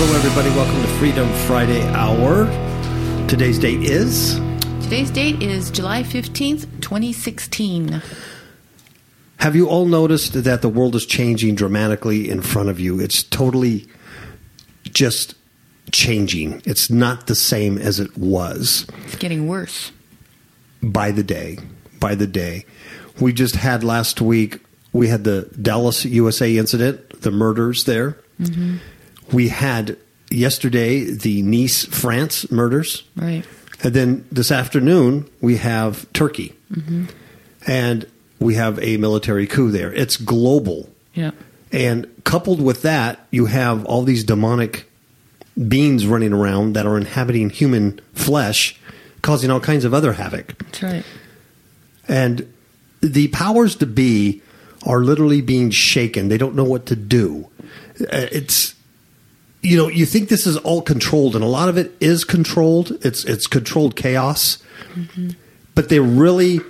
Hello, everybody. Welcome to Freedom Friday Hour. Today's date is Today's date is July 15th, 2016. Have you all noticed that the world is changing dramatically in front of you? It's totally just changing. It's not the same as it was It's getting worse. by the day. By the day. We just had last week, we had the Dallas, USA incident, the murders there. Mm-hmm. We had yesterday the Nice, France murders. Right. And then this afternoon, we have Turkey. And we have a military coup there. It's global. Yeah. And coupled with that, you have all these demonic beings running around that are inhabiting human flesh, causing all kinds of other havoc. That's right. And the powers to be are literally being shaken. They don't know what to do. Uh, It's you know, you think this is all controlled and a lot of it is controlled. It's it's controlled chaos. Mm-hmm. But they're really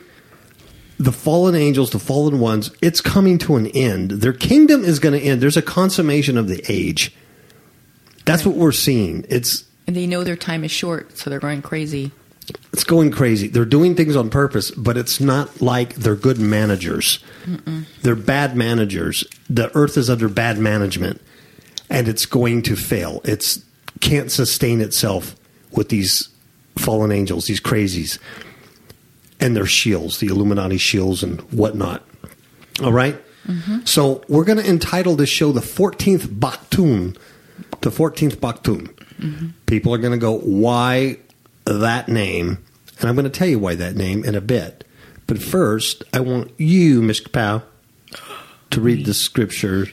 the fallen angels, the fallen ones, it's coming to an end. Their kingdom is going to end. There's a consummation of the age. That's what we're seeing. It's And they know their time is short, so they're going crazy. it's going crazy. They're doing things on purpose, but it's not like they're good managers. They're bad managers. The earth is under bad management, and it's going to fail. It's can't sustain itself with these fallen angels, these crazies, and their shields, the Illuminati shields and whatnot. All right? Mm-hmm. So we're going to entitle this show the 14th Baktun. The 14th Baktun. Mm-hmm. People are going to go, why that name? And I'm going to tell you why that name in a bit. But first, I want you, Miss Kapow, to read the scripture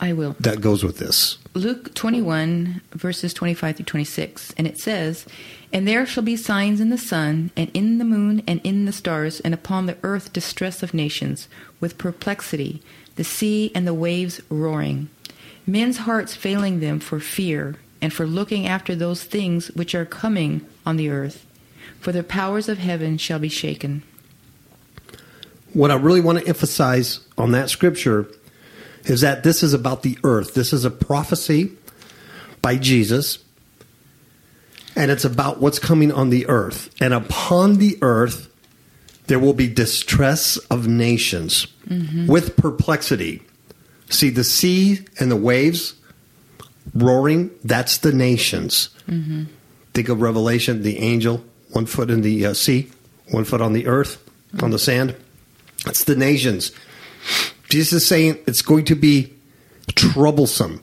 I will. that goes with this. Luke 21, verses 25 through 26. And it says, And there shall be signs in the sun, and in the moon, and in the stars, and upon the earth distress of nations, with perplexity, the sea and the waves roaring. Men's hearts failing them for fear, and for looking after those things which are coming on the earth. For the powers of heaven shall be shaken. What I really want to emphasize on that scripture is that this is about the earth. This is a prophecy by Jesus, and it's about what's coming on the earth. And upon the earth, there will be distress of nations with perplexity. See, the sea and the waves roaring, that's the nations. Think of Revelation, the angel, one foot in the uh, sea, one foot on the earth, on the sand. That's the nations. Jesus is saying it's going to be troublesome.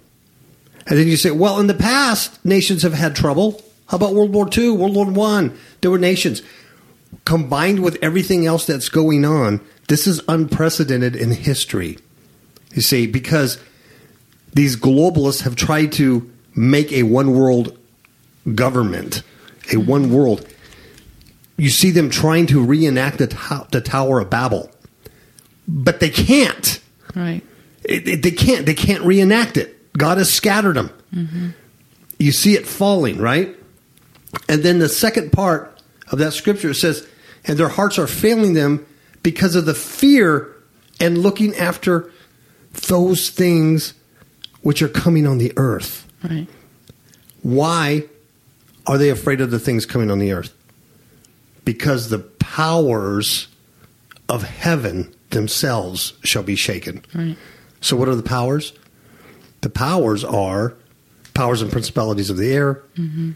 And then you say, well, in the past, nations have had trouble. How about World War II, World War One? There were nations. Combined with everything else that's going on, this is unprecedented in history. You see, because these globalists have tried to make a one world government, a one world. You see them trying to reenact the, to- the Tower of Babel, but they can't. Right. It, it- they can't. They can't reenact it. God has scattered them. Mm-hmm. You see it falling, right? And then the second part of that scripture says, "And their hearts are failing them because of the fear and looking after those things which are coming on the earth." Right. Why are they afraid of the things coming on the earth? Because the powers of heaven themselves shall be shaken. Right. So, what are the powers? The powers are powers and principalities of the air, mm-hmm.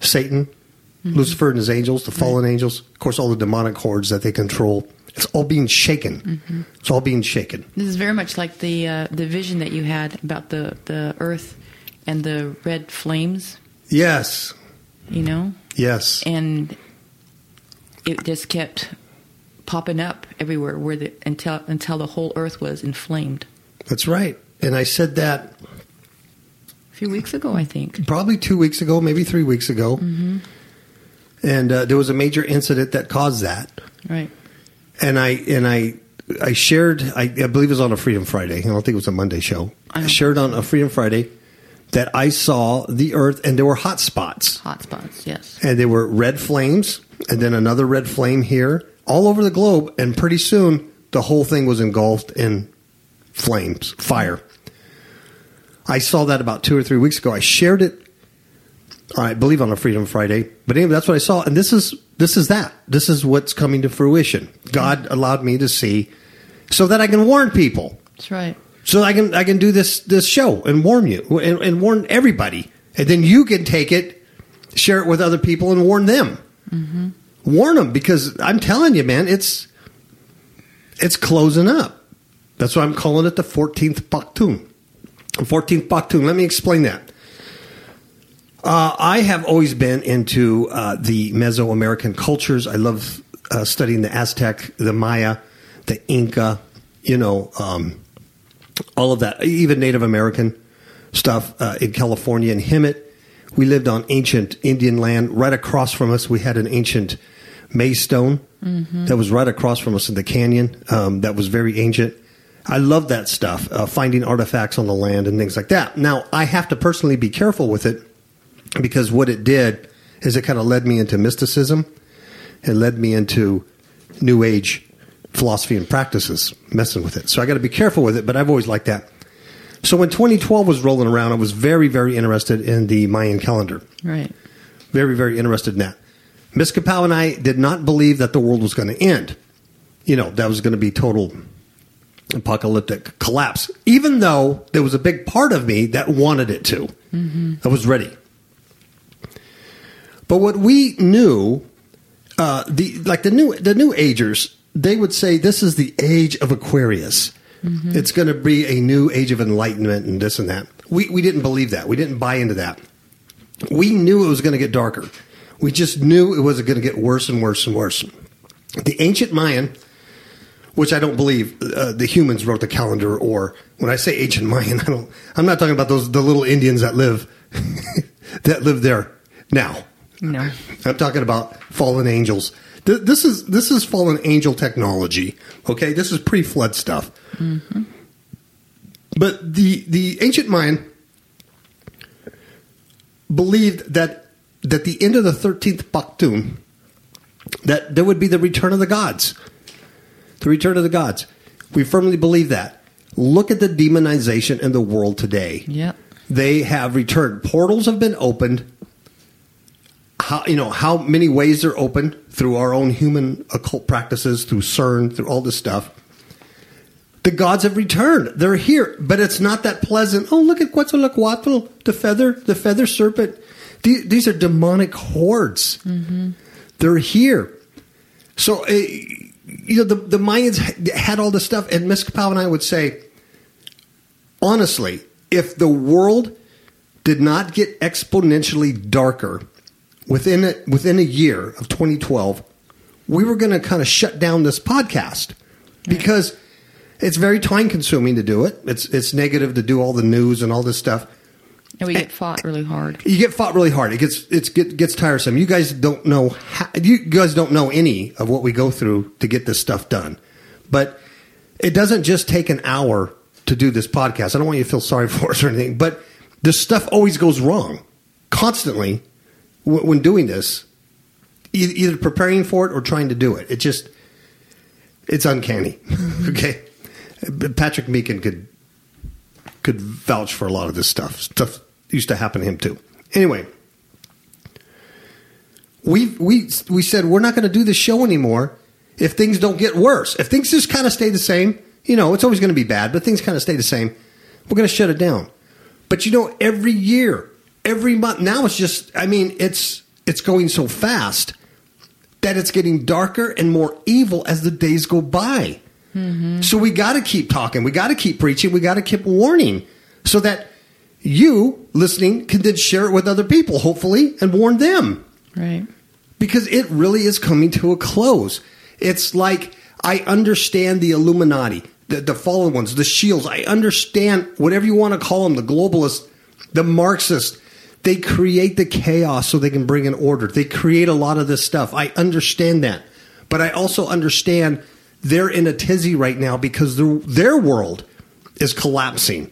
Satan, mm-hmm. Lucifer and his angels, the fallen angels, of course, all the demonic hordes that they control. It's all being shaken. Mm-hmm. It's all being shaken. This is very much like the uh, the vision that you had about the, the earth and the red flames, Yes, you know? yes. And it just kept popping up everywhere where the until until the whole earth was inflamed. That's right. And I said that A few weeks ago, I think. probably two weeks ago, maybe three weeks ago. And uh, there was a major incident that caused that. Right. And I and I I shared. I, I believe it was on a Freedom Friday. I don't think it was a Monday show. I I shared on a Freedom Friday that I saw the Earth, and there were hot spots, Hot spots, yes. and there were red flames, and then another red flame here, all over the globe. And pretty soon, the whole thing was engulfed in flames, fire. I saw that about two or three weeks ago. I shared it, I believe, on a Freedom Friday. But anyway, that's what I saw, and this is this is that. This is what's coming to fruition. God allowed me to see, so that I can warn people, That's right. so I can I can do this this show and warn you and, and warn everybody, and then you can take it, share it with other people, and warn them. Mm-hmm. Warn them because I'm telling you, man, it's it's closing up. That's why I'm calling it the 14th Baktun. 14th Baktun. Let me explain that. Uh, I have always been into uh, the Mesoamerican cultures. I love uh, studying the Aztec, the Maya, the Inca, you know, um, all of that, even Native American stuff uh, in California and Hemet. We lived on ancient Indian land. Right across from us, we had an ancient Maystone that was right across from us in the canyon. Um, that was very ancient. I love that stuff, uh, finding artifacts on the land and things like that. Now, I have to personally be careful with it because what it did is it kind of led me into mysticism. It led me into New Age philosophy and practices, messing with it. So I got to be careful with it, but I've always liked that. So when 2012 was rolling around, I was very, very interested in the Mayan calendar. Right. Very, very interested in that. Miss Kapow and I did not believe that the world was going to end. You know, that was going to be total apocalyptic collapse, even though there was a big part of me that wanted it to. I was ready. But what we knew, uh, the like the new the new agers, they would say this is the age of Aquarius. It's going to be a new age of enlightenment and this and that. We we didn't believe that. We didn't buy into that. We knew it was going to get darker. We just knew it was going to get worse and worse and worse. The ancient Mayan, which I don't believe uh, the humans wrote the calendar, or when I say ancient Mayan, I don't. I'm not talking about those the little Indians that live that live there now. No. I'm talking about fallen angels. Th- This is this is fallen angel technology. Okay, this is pre-flood stuff. But the the ancient Mayan believed that that the end of the thirteenth Baktun, that there would be the return of the gods, the return of the gods. We firmly believe that. Look at the demonization in the world today Yep. they have returned. Portals have been opened. How you know how many ways they're open through our own human occult practices, through CERN, through all this stuff. The gods have returned. They're here, but it's not that pleasant. Oh, look at Quetzalcoatl, the feather, the feather serpent. These, these are demonic hordes. They're here. So, uh, you know, the, the Mayans had all this stuff, and Miss Kapow and I would say, honestly, if the world did not get exponentially darker within a, within a year of 2012, we were going to kind of shut down this podcast because it's very time consuming to do it. It's it's negative to do all the news and all this stuff. And we eh, get fought really hard. You get fought really hard. It gets it's get, gets tiresome. You guys don't know how, you guys don't know any of what we go through to get this stuff done. But it doesn't just take an hour to do this podcast. I don't want you to feel sorry for us or anything, but this stuff always goes wrong constantly w- when doing this. E- Either preparing for it or trying to do it. It just it's uncanny. okay, Patrick Meekin could could vouch for a lot of this stuff. Stuff used to happen to him too. Anyway, we we we said we're not going to do this show anymore if things don't get worse. If things just kind of stay the same, you know, it's always going to be bad, but things kind of stay the same. We're going to shut it down. But you know, every year, every month, now it's just. I mean, it's it's going so fast that it's getting darker and more evil as the days go by. Mm-hmm. So we got to keep talking. We got to keep preaching. We got to keep warning so that you listening can then share it with other people, hopefully, and warn them Right. because it really is coming to a close. It's like I understand the Illuminati, the, the fallen ones, the shields. I understand whatever you want to call them, the globalists, the Marxists. They create the chaos so they can bring an order. They create a lot of this stuff. I understand that. But I also understand they're in a tizzy right now because their, their world is collapsing.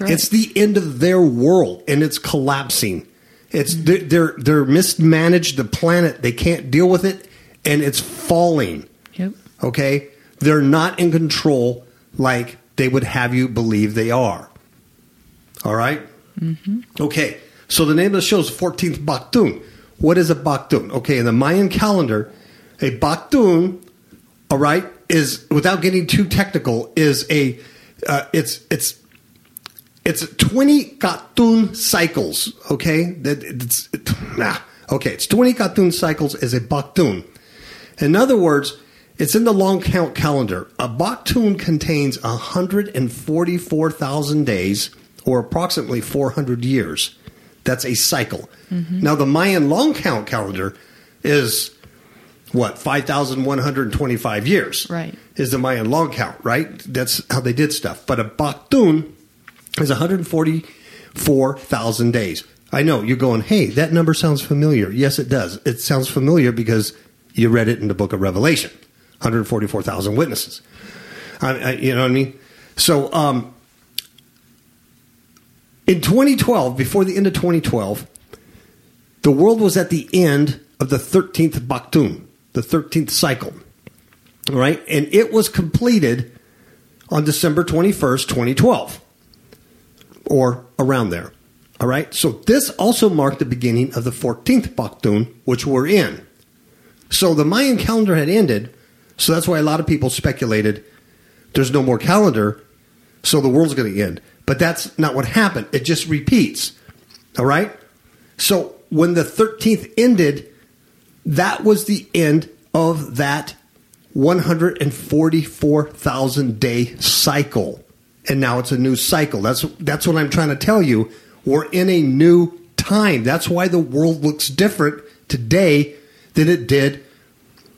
Right. It's the end of their world and it's collapsing. It's they're, they're they're mismanaged the planet. They can't deal with it and it's falling. Yep. Okay? They're not in control like they would have you believe they are. All right? Okay, so the name of the show is 14th Baktun. What is a Baktun? Okay, in the Mayan calendar, a Baktun, all right, is without getting too technical, is a uh, it's it's it's 20 Katun cycles. Okay, that it's it, nah. Okay, it's 20 Katun cycles is a Baktun. In other words, it's in the long count calendar. A Baktun contains 144,000 days, or approximately 400 years. That's a cycle. Mm-hmm. Now, the Mayan long count calendar is what 5,125 years. Right. Is the Mayan long count, right? That's how they did stuff. But a Baktun is 144,000 days. I know you're going, hey, that number sounds familiar. Yes, it does. It sounds familiar because you read it in the book of Revelation 144,000 witnesses. I, I, you know what I mean? So, um, in 2012, before the end of 2012, the world was at the end of the 13th Baktun, the 13th cycle. All right? And it was completed on December 21st, 2012, or around there. All right? So this also marked the beginning of the 14th Baktun, which we're in. So the Mayan calendar had ended, so that's why a lot of people speculated there's no more calendar, so the world's going to end. But that's not what happened. It just repeats. All right? So when the 13th ended, that was the end of that 144,000 day cycle. And now it's a new cycle. That's that's what I'm trying to tell you. We're in a new time. That's why the world looks different today than it did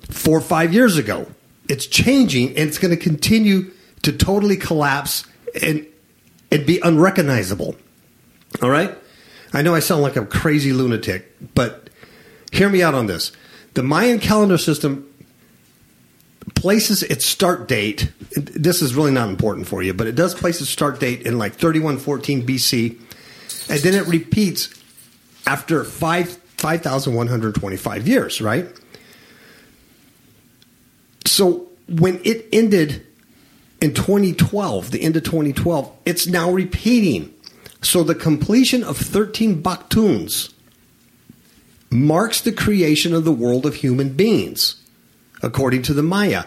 4 or 5 years ago. It's changing and it's going to continue to totally collapse and and be unrecognizable. All right? I know I sound like a crazy lunatic, but hear me out on this. The Mayan calendar system places its start date. This is really not important for you, but it does place its start date in like 3114 BC, and then it repeats after five 5,125 years, right? So when it ended in 2012, the end of 2012, it's now repeating. So the completion of 13 Baktuns marks the creation of the world of human beings, according to the Maya.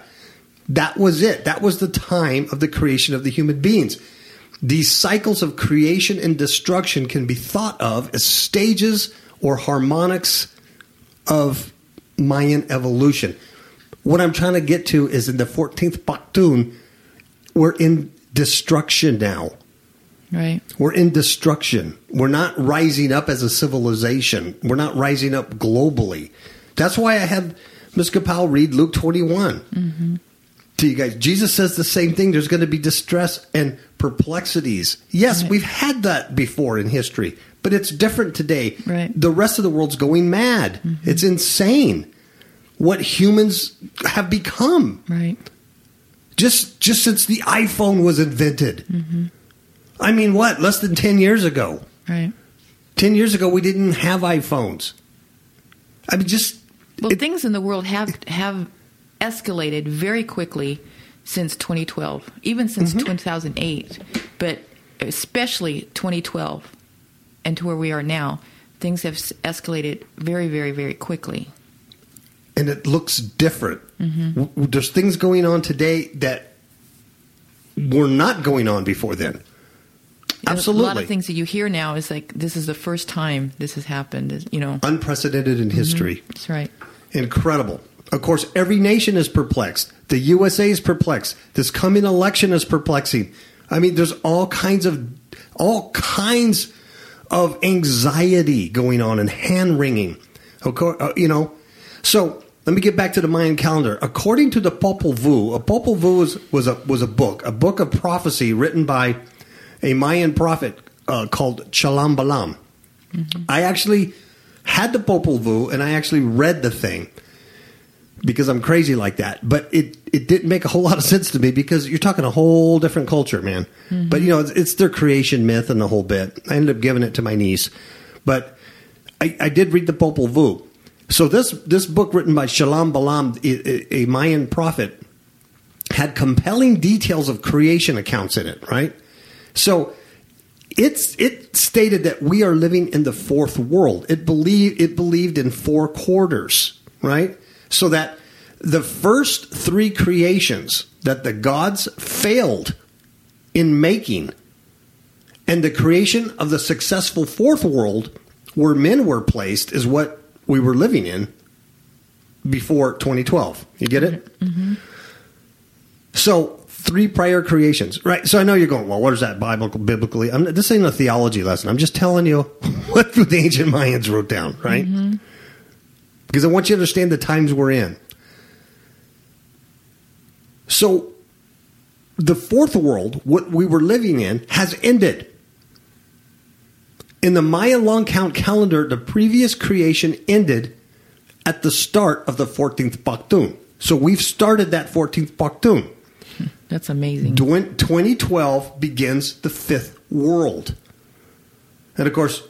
That was it. That was the time of the creation of the human beings. These cycles of creation and destruction can be thought of as stages or harmonics of Mayan evolution. What I'm trying to get to is in the 14th Baktun, we're in destruction now. Right. We're in destruction. We're not rising up as a civilization. We're not rising up globally. That's why I had Ms. Kapow read Luke 21 to you guys. Jesus says the same thing. There's going to be distress and perplexities. Yes, Right. we've had that before in history, but it's different today. Right. The rest of the world's going mad. Mm-hmm. It's insane what humans have become Right. just just since the iPhone was invented. Mm-hmm. I mean, what? Less than 10 years ago. Right. 10 years ago, we didn't have iPhones. I mean, just. Well, it- things in the world have have escalated very quickly since 2012, even since Mm-hmm. 2008, but especially 2012 and to where we are now, things have escalated very, very, very quickly. and it looks different. Mm-hmm. There's things going on today that were not going on before then. Absolutely. A lot of things that you hear now is like this is the first time this has happened. You know, Unprecedented in history. that's right. Incredible. Of course, every nation is perplexed. The USA is perplexed. This coming election is perplexing. I mean, there's all kinds of all kinds of anxiety going on and hand wringing. Uh, you know. So let me get back to the Mayan calendar. According to the Popol Vuh, a Popol Vuh was, was a was a book, a book of prophecy written by a Mayan prophet uh, called Chilam Balam. I actually had the Popol Vuh and I actually read the thing because I'm crazy like that. But it, it didn't make a whole lot of sense to me because you're talking a whole different culture, man. Mm-hmm. But you know, it's, it's their creation myth and the whole bit. I ended up giving it to my niece, but I, I did read the Popol Vuh. So this this book written by Chilam Balam, a, a Mayan prophet, had compelling details of creation accounts in it, right? So it's it stated that we are living in the fourth world. It believed it believed in four quarters, right? So that the first three creations that the gods failed in making, and the creation of the successful fourth world, where men were placed, is what we were living in before 2012. You get it? Mm-hmm. So three prior creations, right? So I know you're going, well, what is that biblical, biblically? I'm, this ain't a theology lesson. I'm just telling you what the ancient Mayans wrote down, right? Mm-hmm. Because I want you to understand the times we're in. So the fourth world, what we were living in, has ended. In the Maya long count calendar, the previous creation ended at the start of the 14th Baktun. So we've started that 14th Baktun. That's amazing. 2012 begins the fifth world. And of course,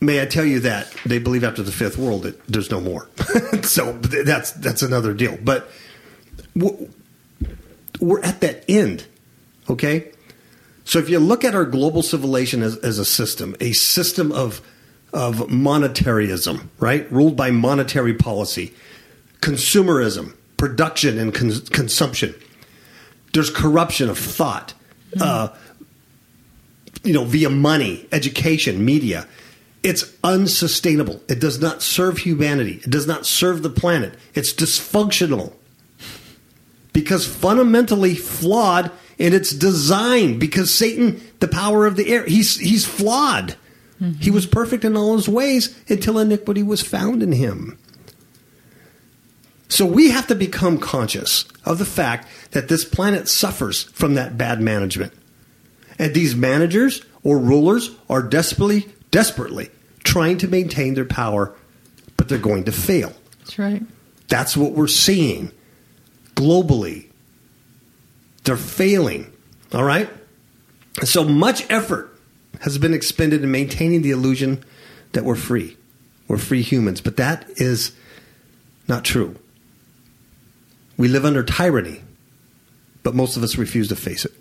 may I tell you that they believe after the fifth world that there's no more. so that's that's another deal. But we're at that end, okay? So if you look at our global civilization as, as a system, a system of of monetarism, right, ruled by monetary policy, consumerism, production and con- consumption. There's corruption of thought, mm-hmm. uh, you know, via money, education, media. It's unsustainable. It does not serve humanity. It does not serve the planet. It's dysfunctional because fundamentally flawed in its design. Because Satan, the power of the air, he's he's flawed. Mm-hmm. He was perfect in all his ways until iniquity was found in him. So we have to become conscious of the fact that this planet suffers from that bad management. And these managers or rulers are desperately, desperately trying to maintain their power, but they're going to fail. That's right. That's what we're seeing globally. They're failing. All right? So much effort has been expended in maintaining the illusion that we're free. We're free humans. But that is not true. We live under tyranny, but most of us refuse to face it.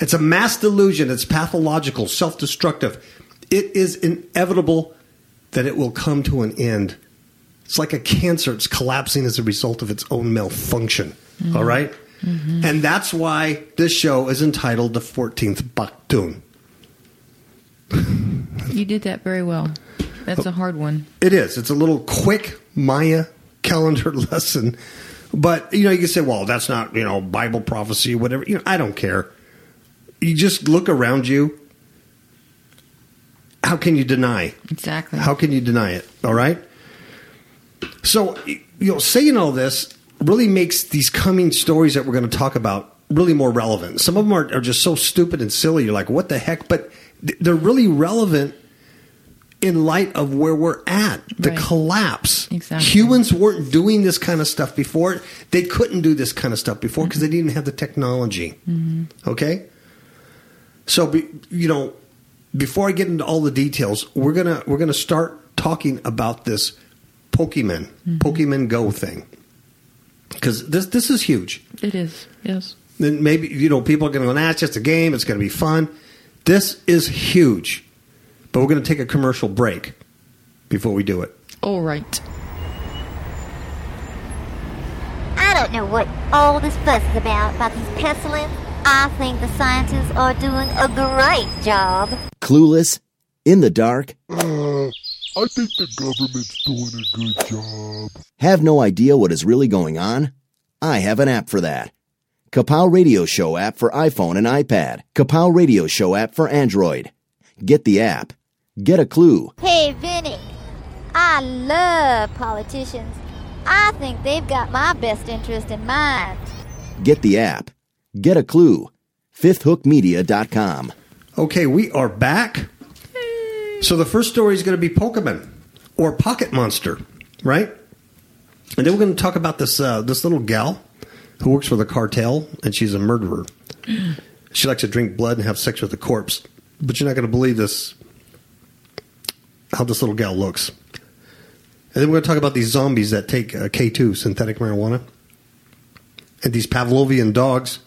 It's a mass delusion. It's pathological, self destructive. It is inevitable that it will come to an end it's like a cancer. It's collapsing as a result of its own malfunction. Mm-hmm. All right? mm-hmm. And that's why this show is entitled The 14th Baktun. you did that very well. That's a hard one. It is. It's a little quick Maya calendar lesson. But, you know, you can say, well, that's not, you know, Bible prophecy, whatever. You know, I don't care. You just look around you. How can you deny? Exactly. How can you deny it? All right? So, you know, saying all this really makes these coming stories that we're going to talk about really more relevant. Some of them are, are just so stupid and silly. You're like, what the heck? But they're really relevant in light of where we're at, the right. collapse. Exactly. Humans weren't doing this kind of stuff before. They couldn't do this kind of stuff before because mm-hmm. they didn't have the technology. Mm-hmm. Okay? So, be, you know, before I get into all the details, we're gonna we're gonna start talking about this Pokemon, mm-hmm. Pokemon Go thing. Because this this is huge. It is, yes. Then maybe you know people are going to go, nah, it's just a game. It's going to be fun. This is huge, but we're going to take a commercial break before we do it. All right. I don't know what all this fuss is about about these pestilence. I think the scientists are doing a great job. Clueless, in the dark. Uh, I think the government's doing a good job. Have no idea what is really going on? I have an app for that. Kapow Radio Show app for iPhone and iPad. Kapow Radio Show app for Android. Get the app. Get a clue. Hey, Vinny. I love politicians. I think they've got my best interest in mind. Get the app. Get a clue. FifthHookMedia.com. Okay, we are back. So the first story is going to be Pokemon or Pocket Monster, right? And then we're going to talk about this uh, this little gal who works for the cartel, and she's a murderer. she likes to drink blood and have sex with a corpse. But you're not going to believe this how this little gal looks. And then we're going to talk about these zombies that take uh, K2, synthetic marijuana, and these Pavlovian dogs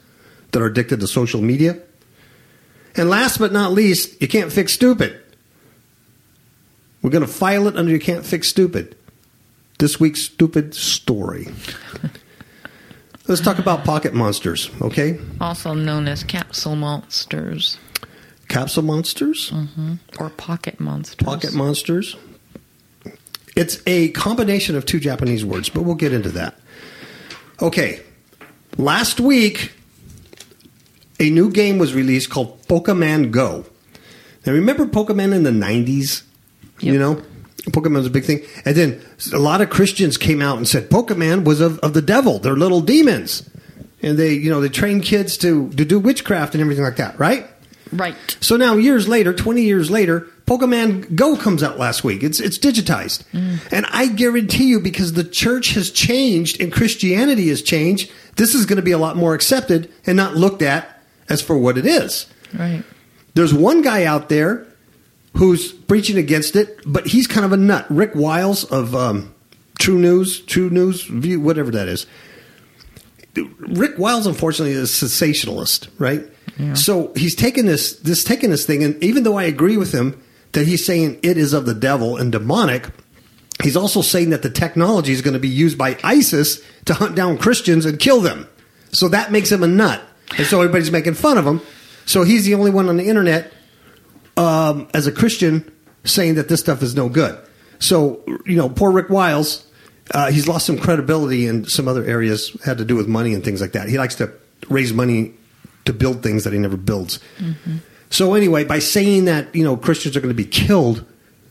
that are addicted to social media And last but not least, you can't fix stupid. We're going to file it under you can't fix stupid. This week's stupid story. Let's talk about pocket monsters, okay? Also known as capsule monsters Capsule monsters, mm-hmm. or pocket monsters. pocket monsters. It's a combination of two Japanese words, but we'll get into that. Okay. Last week, a new game was released called Pokemon Go. Now, remember Pokemon in the 90s? You know? Pokemon was a big thing. And then a lot of Christians came out and said Pokemon was of, of the devil. They're little demons. And they, you know, they train kids to, to do witchcraft and everything like that, right? Right. So now, years later, 20 years later, Pokemon Go comes out last week. It's, it's digitized. And I guarantee you, because the church has changed and Christianity has changed, this is going to be a lot more accepted and not looked at as for what it is. Right. There's one guy out there who's preaching against it, but he's kind of a nut. Rick Wiles of um, True News, True News View, whatever that is. Rick Wiles, unfortunately, is a sensationalist, right? So he's taken this, this taking this thing, and even though I agree with him that he's saying it is of the devil and demonic, he's also saying that the technology is going to be used by ISIS to hunt down Christians and kill them. So that makes him a nut, and so everybody's making fun of him. So he's the only one on the internet um, as a Christian saying that this stuff is no good. So, you know, poor Rick Wiles, uh, he's lost some credibility in some other areas, had to do with money and things like that. He likes to raise money to build things that he never builds. So, anyway, by saying that, you know, Christians are going to be killed,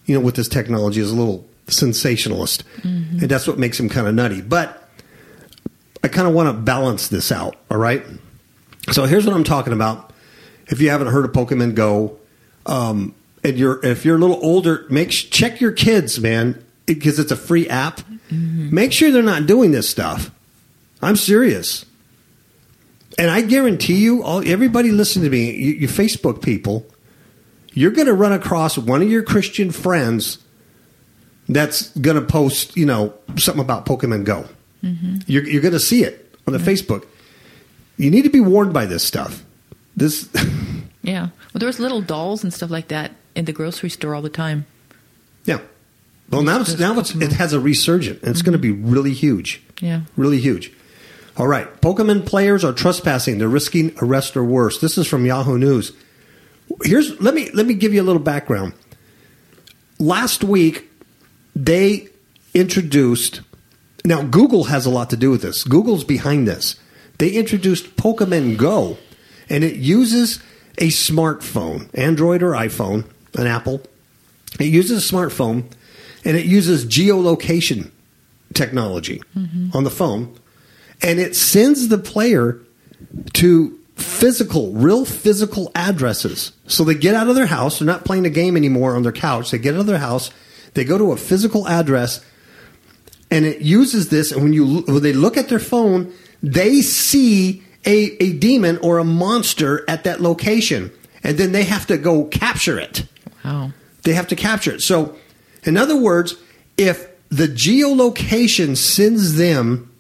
you know, with this technology is a little sensationalist. And that's what makes him kind of nutty. But I kind of want to balance this out, all right? So, here's what I'm talking about. If you haven't heard of Pokemon Go, um, and you're if you're a little older, make check your kids, man, because it's a free app. Make sure they're not doing this stuff. I'm serious, and I guarantee you, all everybody listen to me, you, you Facebook people, you're going to run across one of your Christian friends that's going to post, you know, something about Pokemon Go. Mm-hmm. You're, you're going to see it on the mm-hmm. Facebook. You need to be warned by this stuff. This. Yeah. Well, there was little dolls and stuff like that in the grocery store all the time. Yeah. Well, now it's, now it's, it has a resurgent, and it's going to mm-hmm. be really huge. Yeah. Really huge. All right. Pokemon players are trespassing. They're risking arrest or worse. This is from Yahoo News. Here's let me let me give you a little background. Last week, they introduced. Now, Google has a lot to do with this. Google's behind this. They introduced Pokemon Go, and it uses a smartphone, Android or iPhone, an Apple. It uses a smartphone, and it uses geolocation technology mm-hmm. on the phone, and it sends the player to physical, real physical addresses. So they get out of their house. They're not playing a game anymore on their couch. They get out of their house. They go to a physical address, and it uses this. And when you when they look at their phone, they see a, a demon or a monster at that location, and then they have to go capture it. Wow. They have to capture it. So, in other words, if the geolocation sends them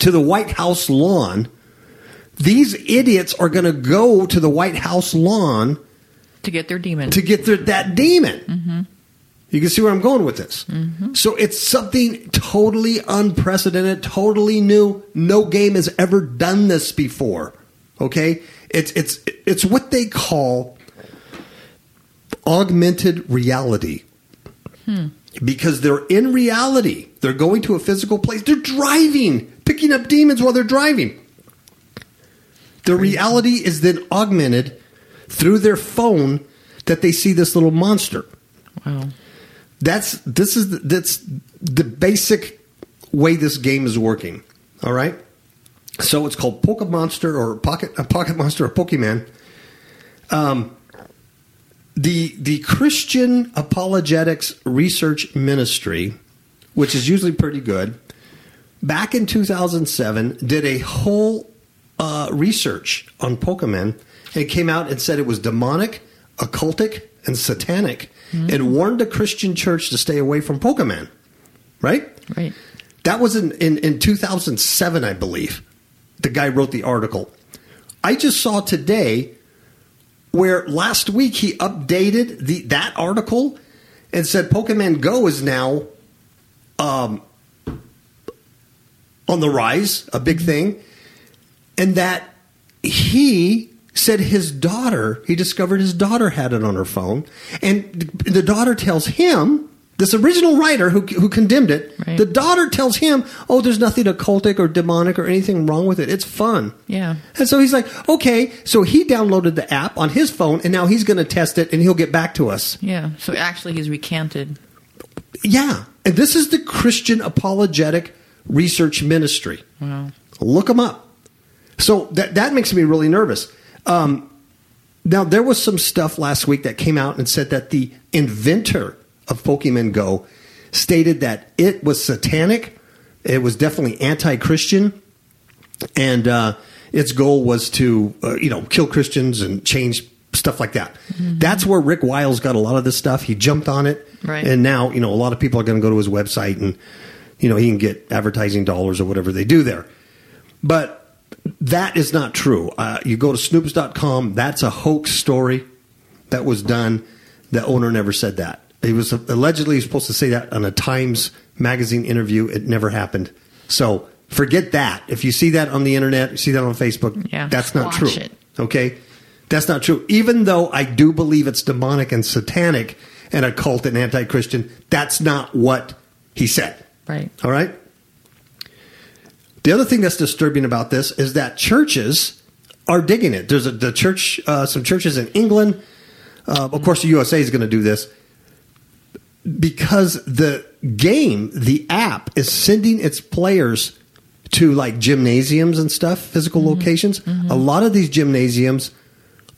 to the White House lawn, these idiots are going to go to the White House lawn To get their demon. to get their, that demon. Mm-hmm. You can see where I'm going with this. Mm-hmm. So it's something totally unprecedented, totally new. No game has ever done this before. Okay, it's it's it's what they call augmented reality. Hmm. Because they're in reality. They're going to a physical place. They're driving, picking up demons while they're driving. The reality is then augmented through their phone that they see this little monster. wow. That's this is the, that's the basic way this game is working. All right. So it's called Poke Monster or Pocket uh, Pocket Monster or Pokemon. Um, the the Christian Apologetics Research Ministry, which is usually pretty good, back in 2007 did a whole uh, research on Pokemon and came out and said it was demonic, occultic, and satanic, and warned the Christian church to stay away from Pokemon. Right? Right. That was in, in, in 2007, I believe. The guy wrote the article. I just saw today where last week he updated the that article and said Pokemon Go is now um, on the rise, a big thing, and that he said his daughter, he discovered his daughter had it on her phone, and the daughter tells him. This original writer who, who condemned it, Right. the daughter tells him, "Oh, there's nothing occultic or demonic or anything wrong with it. It's fun." Yeah. And so he's like, okay. So he downloaded the app on his phone, and now he's going to test it, and he'll get back to us. Yeah. So actually, he's recanted. Yeah. And this is the Christian Apologetic Research Ministry. Wow. Look them up. So that that makes me really nervous. Um, now there was some stuff last week that came out and said that the inventor of Pokemon Go stated that it was satanic. It was definitely anti-Christian, and uh, its goal was to uh, you know kill Christians and change stuff like that. That's where Rick Wiles got a lot of this stuff. He jumped on it, Right. and now you know a lot of people are going to go to his website and you know he can get advertising dollars or whatever they do there. But that is not true. Uh, you go to Snopes.com, that's a hoax story that was done. The owner never said that. He was allegedly supposed to say that on a Times magazine interview. It never happened. So forget that. If you see that on the internet, see that on Facebook, Yeah, that's not true. it. Okay? That's not true. Even though I do believe it's demonic and satanic and occult and anti Christian, that's not what he said. Right. All right? The other thing that's disturbing about this is that churches are digging it. There's a, the church, uh, some churches in England. Uh, of course, the USA is going to do this because the game, the app, is sending its players to like gymnasiums and stuff, physical locations. A lot of these gymnasiums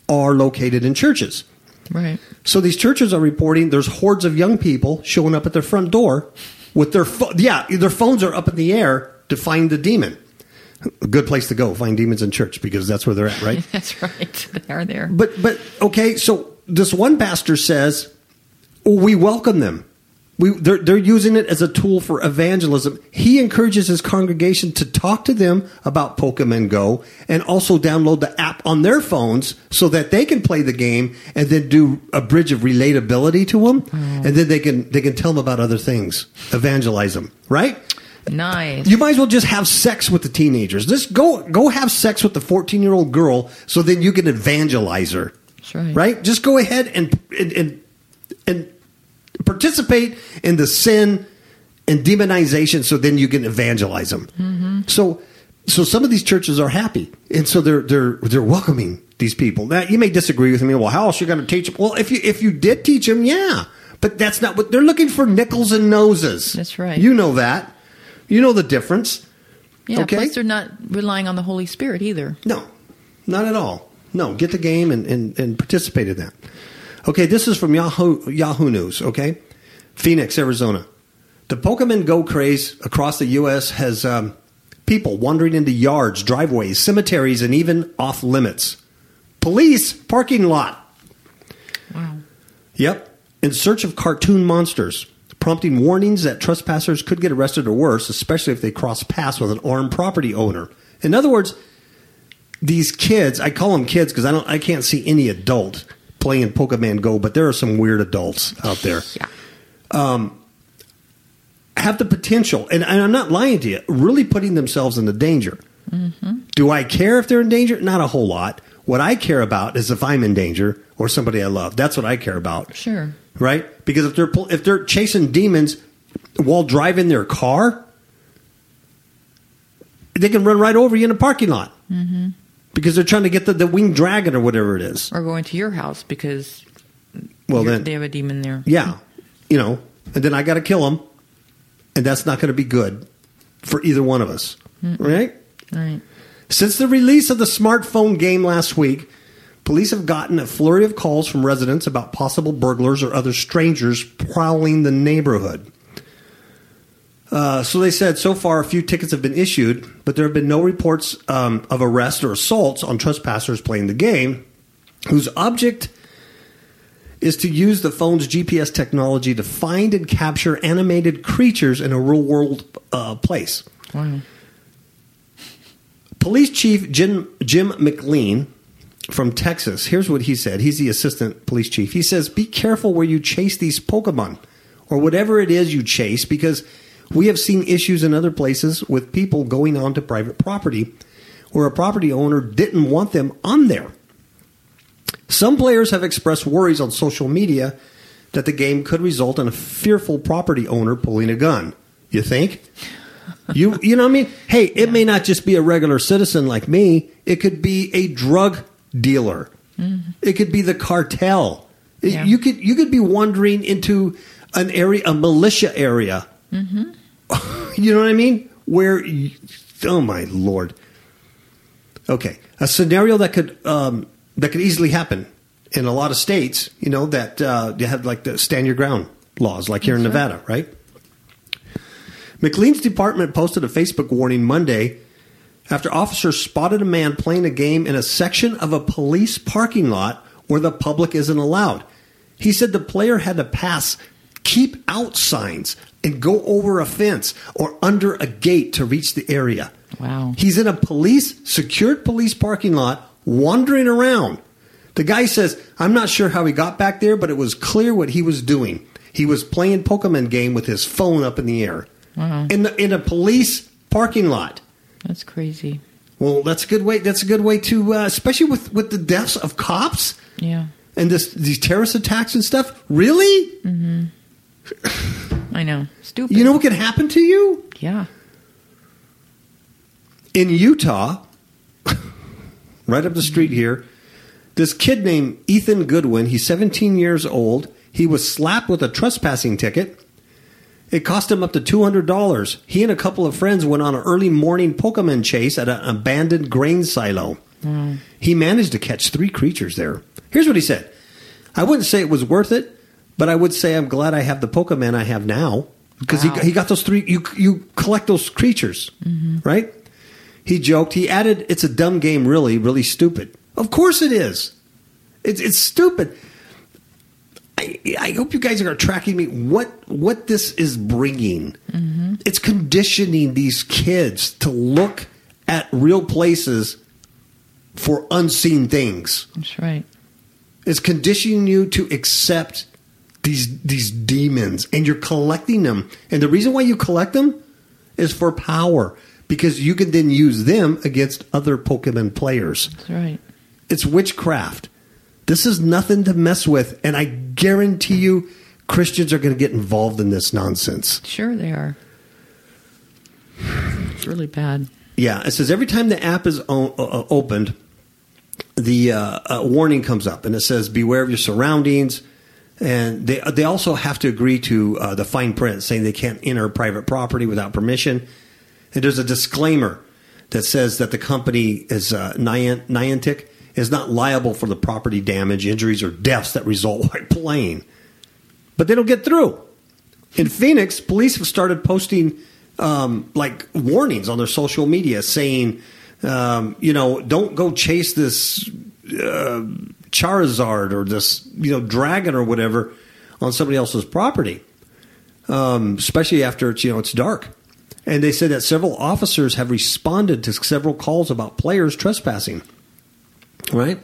are located in churches. Right. So these churches are reporting there's hordes of young people showing up at their front door with their pho- yeah their phones are up in the air to find the demon. A good place to go find demons in church because that's where they're at, right? That's right. They are there. but but okay, so this one pastor says "Oh, we welcome them. We they're they're using it as a tool for evangelism. He encourages his congregation to talk to them about Pokemon Go and also download the app on their phones so that they can play the game and then do a bridge of relatability to them, oh. and then they can they can tell them about other things, evangelize them, right? Nice. You might as well just have sex with the teenagers. Just go go have sex with the 14 year old girl so then you can evangelize her. That's right. Right? Just go ahead and and, and participate in the sin and demonization so then you can evangelize them. Mm-hmm. So so some of these churches are happy and so they're they're they're welcoming these people. Now you may disagree with me. Well, how else are you going to teach them? Well, if you if you did teach them, yeah. But that's not what they're looking for nickels and noses. That's right. You know that. You know the difference. Yeah. okay. Plus, they're not relying on the Holy Spirit either. No, not at all. No, get the game and, and, and participate in that. Okay, this is from Yahoo, Yahoo News, okay? Phoenix, Arizona. The Pokemon Go craze across the U.S. has um, people wandering into yards, driveways, cemeteries, and even off limits. Police, parking lot. Wow. Yep. In search of cartoon monsters, prompting warnings that trespassers could get arrested or worse, especially if they cross paths with an armed property owner. In other words, these kids, I call them kids because I don't I can't see any adult playing Pokemon Go, but there are some weird adults out there. Yeah. Have the potential, and, and I'm not lying to you, really putting themselves into danger. Do I care if they're in danger? Not a whole lot. What I care about is if I'm in danger or somebody I love. That's what I care about. Sure. right? Because if they're if they're chasing demons while driving their car, they can run right over you in a parking lot mm-hmm. Because they're trying to get the, the winged dragon or whatever it is. Or going to your house because Well, then they have a demon there. yeah, you know, and then I got to kill him, and that's not going to be good for either one of us, right? Right. Since the release of the smartphone game last week, police have gotten a flurry of calls from residents about possible burglars or other strangers prowling the neighborhood. Uh, so they said so far a few tickets have been issued, but there have been no reports um, of arrests or assaults on trespassers playing the game, whose object is to use the phone's GPS technology to find and capture animated creatures in a real world uh, place. Wow. Police Chief Jim, Jim McLean from Texas. Here's what he said. He's the assistant police chief. He says, "Be careful where you chase these Pokemon or whatever it is you chase, because we have seen issues in other places with people going onto private property where a property owner didn't want them on there." Some players have expressed worries on social media that the game could result in a fearful property owner pulling a gun. You think? You you know what I mean? Hey, it may not just be a regular citizen like me. It could be a drug dealer. Mm-hmm. It could be the cartel. It- Yeah. You could you could be wandering into an area, a militia area. Mm-hmm. You know what I mean? Where, you, oh my lord. Okay, a scenario that could um, that could easily happen in a lot of states. You know that uh, you have like the stand your ground laws, like here in That's right. Nevada, right? McLean's department posted a Facebook warning Monday after officers spotted a man playing a game in a section of a police parking lot where the public isn't allowed. He said the player had to pass keep out signs and go over a fence or under a gate to reach the area. Wow. He's in a police secured police parking lot wandering around. The guy says, "I'm not sure how he got back there, but it was clear what he was doing. He was playing Pokemon game with his phone up in the air Wow. in the, in a police parking lot." That's crazy. Well, that's a good way. That's a good way to, uh, especially with with the deaths of cops Yeah. and this these terrorist attacks and stuff. Really, I know. Stupid. you know what could happen to you Yeah. in Utah, right up the street here. This kid named Ethan Goodwin. He's 17 years old. He was slapped with a trespassing ticket. It cost him up to $200. He and a couple of friends went on an early morning Pokemon chase at an abandoned grain silo. He managed to catch three creatures there. Here's what he said I wouldn't say it was worth it, but I would say I'm glad I have the Pokemon I have now because Wow. he, he got those three. You, you collect those creatures, mm-hmm. right? He joked. He added, "It's a dumb game, really, really stupid." Of course it is. It's it's stupid. I, I hope you guys are tracking me. What what this is bringing? Mm-hmm. It's conditioning these kids to look at real places for unseen things. That's right. It's conditioning you to accept these these demons, and you're collecting them. And the reason why you collect them is for power, because you can then use them against other Pokemon players. That's right. It's witchcraft. This is nothing to mess with, and I guarantee you, Christians are going to get involved in this nonsense. Sure they are. It's really bad. Yeah, it says every time the app is o- uh, opened, the uh, uh, warning comes up, and it says beware of your surroundings. And they they also have to agree to uh, the fine print saying they can't enter private property without permission. And there's a disclaimer that says that the company is uh, Niantic is not liable for the property damage, injuries, or deaths that result while playing. But they don't get through. In Phoenix, police have started posting um, like warnings on their social media saying, um, you know, don't go chase this uh, Charizard or this, you know, dragon or whatever on somebody else's property, um, especially after it's, you know, it's dark. And they said that several officers have responded to several calls about players trespassing. Right?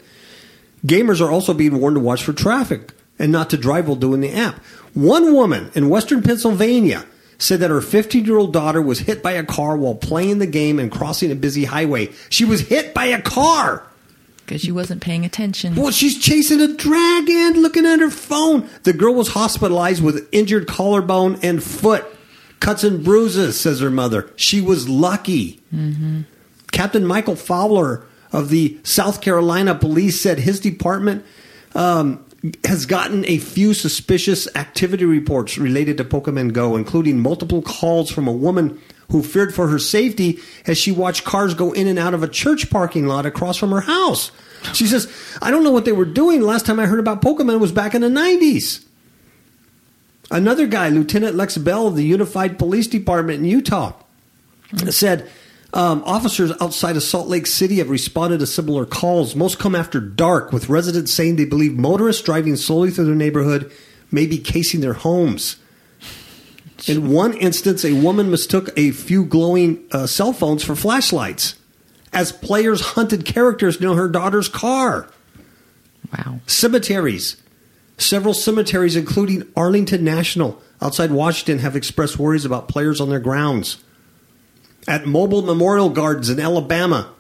Gamers are also being warned to watch for traffic and not to drive while doing the app. One woman in western Pennsylvania said that her 15 year old daughter was hit by a car while playing the game and crossing a busy highway. She was hit by a car. Because she wasn't paying attention. Well, she's chasing a dragon, looking at her phone. The girl was hospitalized with injured collarbone and foot, cuts and bruises, says her mother. She was lucky. Captain Michael Fowler of the South Carolina Police said his department um, has gotten a few suspicious activity reports related to Pokemon Go, including multiple calls from a woman who feared for her safety as she watched cars go in and out of a church parking lot across from her house. She says, I don't know what they were doing. Last time I heard about Pokemon was back in the 90s. Another guy, Lieutenant Lex Bell of the Unified Police Department in Utah, said um, officers outside of Salt Lake City have responded to similar calls. Most come after dark, with residents saying they believe motorists driving slowly through their neighborhood may be casing their homes. In one instance, a woman mistook a few glowing uh, cell phones for flashlights as players hunted characters near her daughter's car. Wow. Cemeteries. Several cemeteries, including Arlington National outside Washington, have expressed worries about players on their grounds. At Mobile Memorial Gardens in Alabama,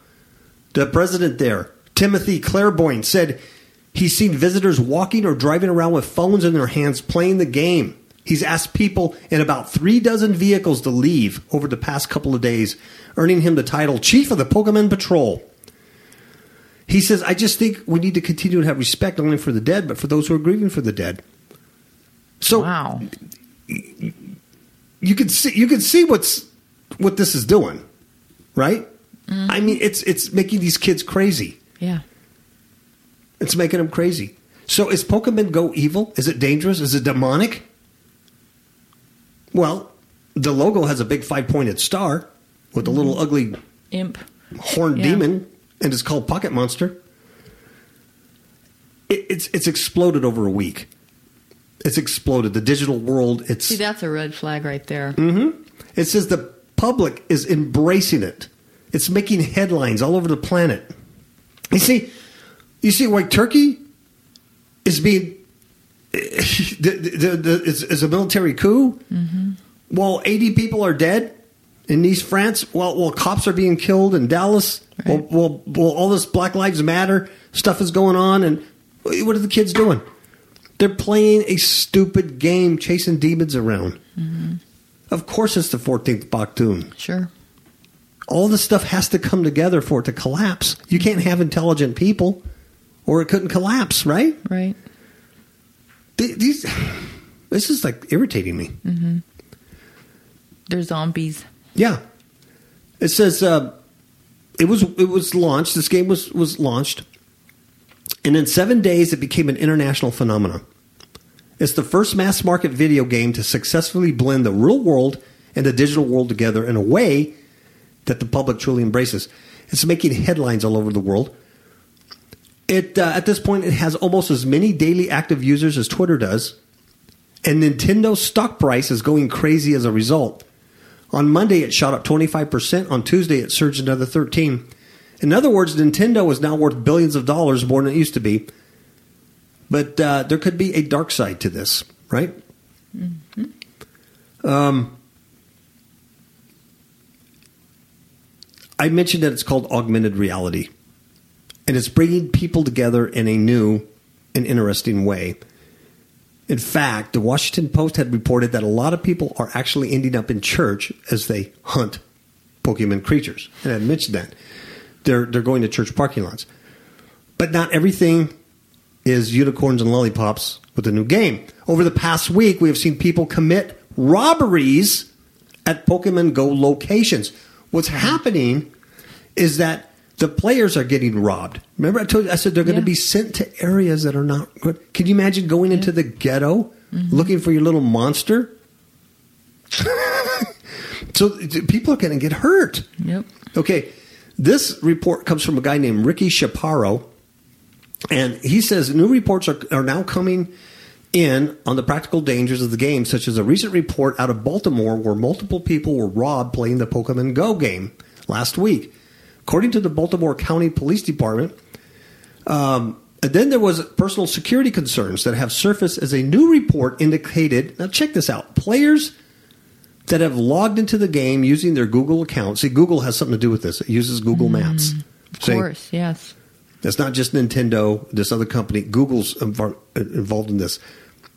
the president there, Timothy Clairboyne, said he's seen visitors walking or driving around with phones in their hands playing the game. He's asked people in about three dozen vehicles to leave over the past couple of days, earning him the title Chief of the Pokemon Patrol. He says, I just think we need to continue to have respect not only for the dead, but for those who are grieving for the dead. So Wow. you can see you can see what's what this is doing, right? Mm-hmm. I mean, it's it's making these kids crazy. Yeah. It's making them crazy. So is Pokemon Go evil? Is it dangerous? Is it demonic? Well, the logo has a big five pointed star with a little mm-hmm. ugly Imp. horned Yeah. demon, and it's called Pocket Monster. It, it's it's exploded over a week. It's exploded. The digital world. It's See, that's a red flag right there. Mm-hmm. it says the public is embracing it. It's making headlines all over the planet. You see, you see, White Turkey is being the, the, the, is, is a military coup. Mm-hmm. Well, 80 people are dead in Nice, France, while, while cops are being killed in Dallas, Right. while, while all this Black Lives Matter stuff is going on, and what are the kids doing? They're playing a stupid game, chasing demons around. Mm-hmm. Of course, it's the 14th Baktun. Sure. All this stuff has to come together for it to collapse. You can't have intelligent people, or it couldn't collapse, right? Right. Th- These, this is like irritating me. They're zombies. Yeah, it says uh, it was it was launched. This game was was launched, and in seven days, it became an international phenomenon. It's the first mass market video game to successfully blend the real world and the digital world together in a way that the public truly embraces. It's making headlines all over the world. It uh, at this point it has almost as many daily active users as Twitter does, and Nintendo's stock price is going crazy as a result. On Monday, it shot up 25%. On Tuesday, it surged another 13. In other words, Nintendo is now worth billions of dollars more than it used to be. But uh, there could be a dark side to this, right? Um, I mentioned that it's called augmented reality, and it's bringing people together in a new and interesting way. In fact, the Washington Post had reported that a lot of people are actually ending up in church as they hunt Pokemon creatures. And I mentioned that. They're, they're going to church parking lots. But not everything is unicorns and lollipops with the new game. Over the past week, we have seen people commit robberies at Pokemon Go locations. What's happening is that the players are getting robbed. Remember, I told you, I said they're going to Yeah. be sent to areas that are not good. Can you imagine going into the ghetto mm-hmm. looking for your little monster? so people are going to get hurt. Yep. Okay, this report comes from a guy named Ricky Scaparo, and he says new reports are, are now coming in on the practical dangers of the game, such as a recent report out of Baltimore where multiple people were robbed playing the Pokemon Go game last week. According to the Baltimore County Police Department, um, and then there was personal security concerns that have surfaced as a new report indicated. Now check this out: players that have logged into the game using their Google account. See, Google has something to do with this. It uses Google Maps. Of course. Yes. It's not just Nintendo, this other company. Google's invo- involved in this.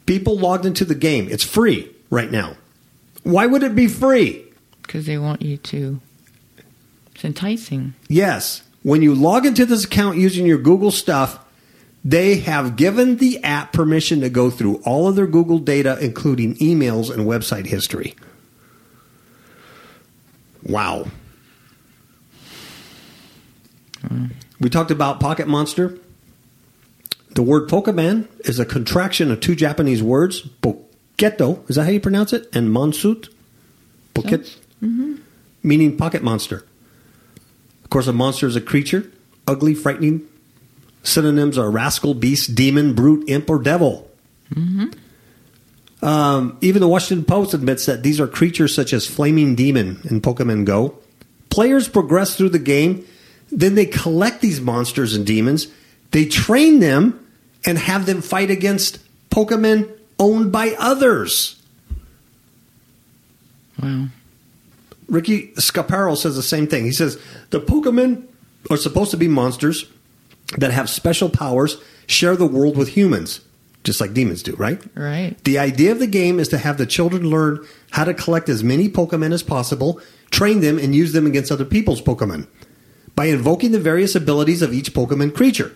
People logged into the game. It's free right now. Why would it be free? Because they want you to. It's enticing. Yes. When you log into this account using your Google stuff, they have given the app permission to go through all of their Google data, including emails and website history. Wow. We talked about Pocket Monster. The word Pokemon is a contraction of two Japanese words, Poketo, is that how you pronounce it? And Monsut, Poket, mm-hmm. meaning pocket monster. Of course, a monster is a creature, ugly, frightening. Synonyms are rascal, beast, demon, brute, imp, or devil. Um, even the Washington Post admits that these are creatures such as Flaming Demon in Pokemon Go. Players progress through the game, then they collect these monsters and demons, they train them, and have them fight against Pokemon owned by others. Wow. Ricky Scaparo says the same thing. He says the Pokemon are supposed to be monsters that have special powers, share the world with humans, just like demons do, right? Right. The idea of the game is to have the children learn how to collect as many Pokemon as possible, train them, and use them against other people's Pokemon by invoking the various abilities of each Pokemon creature.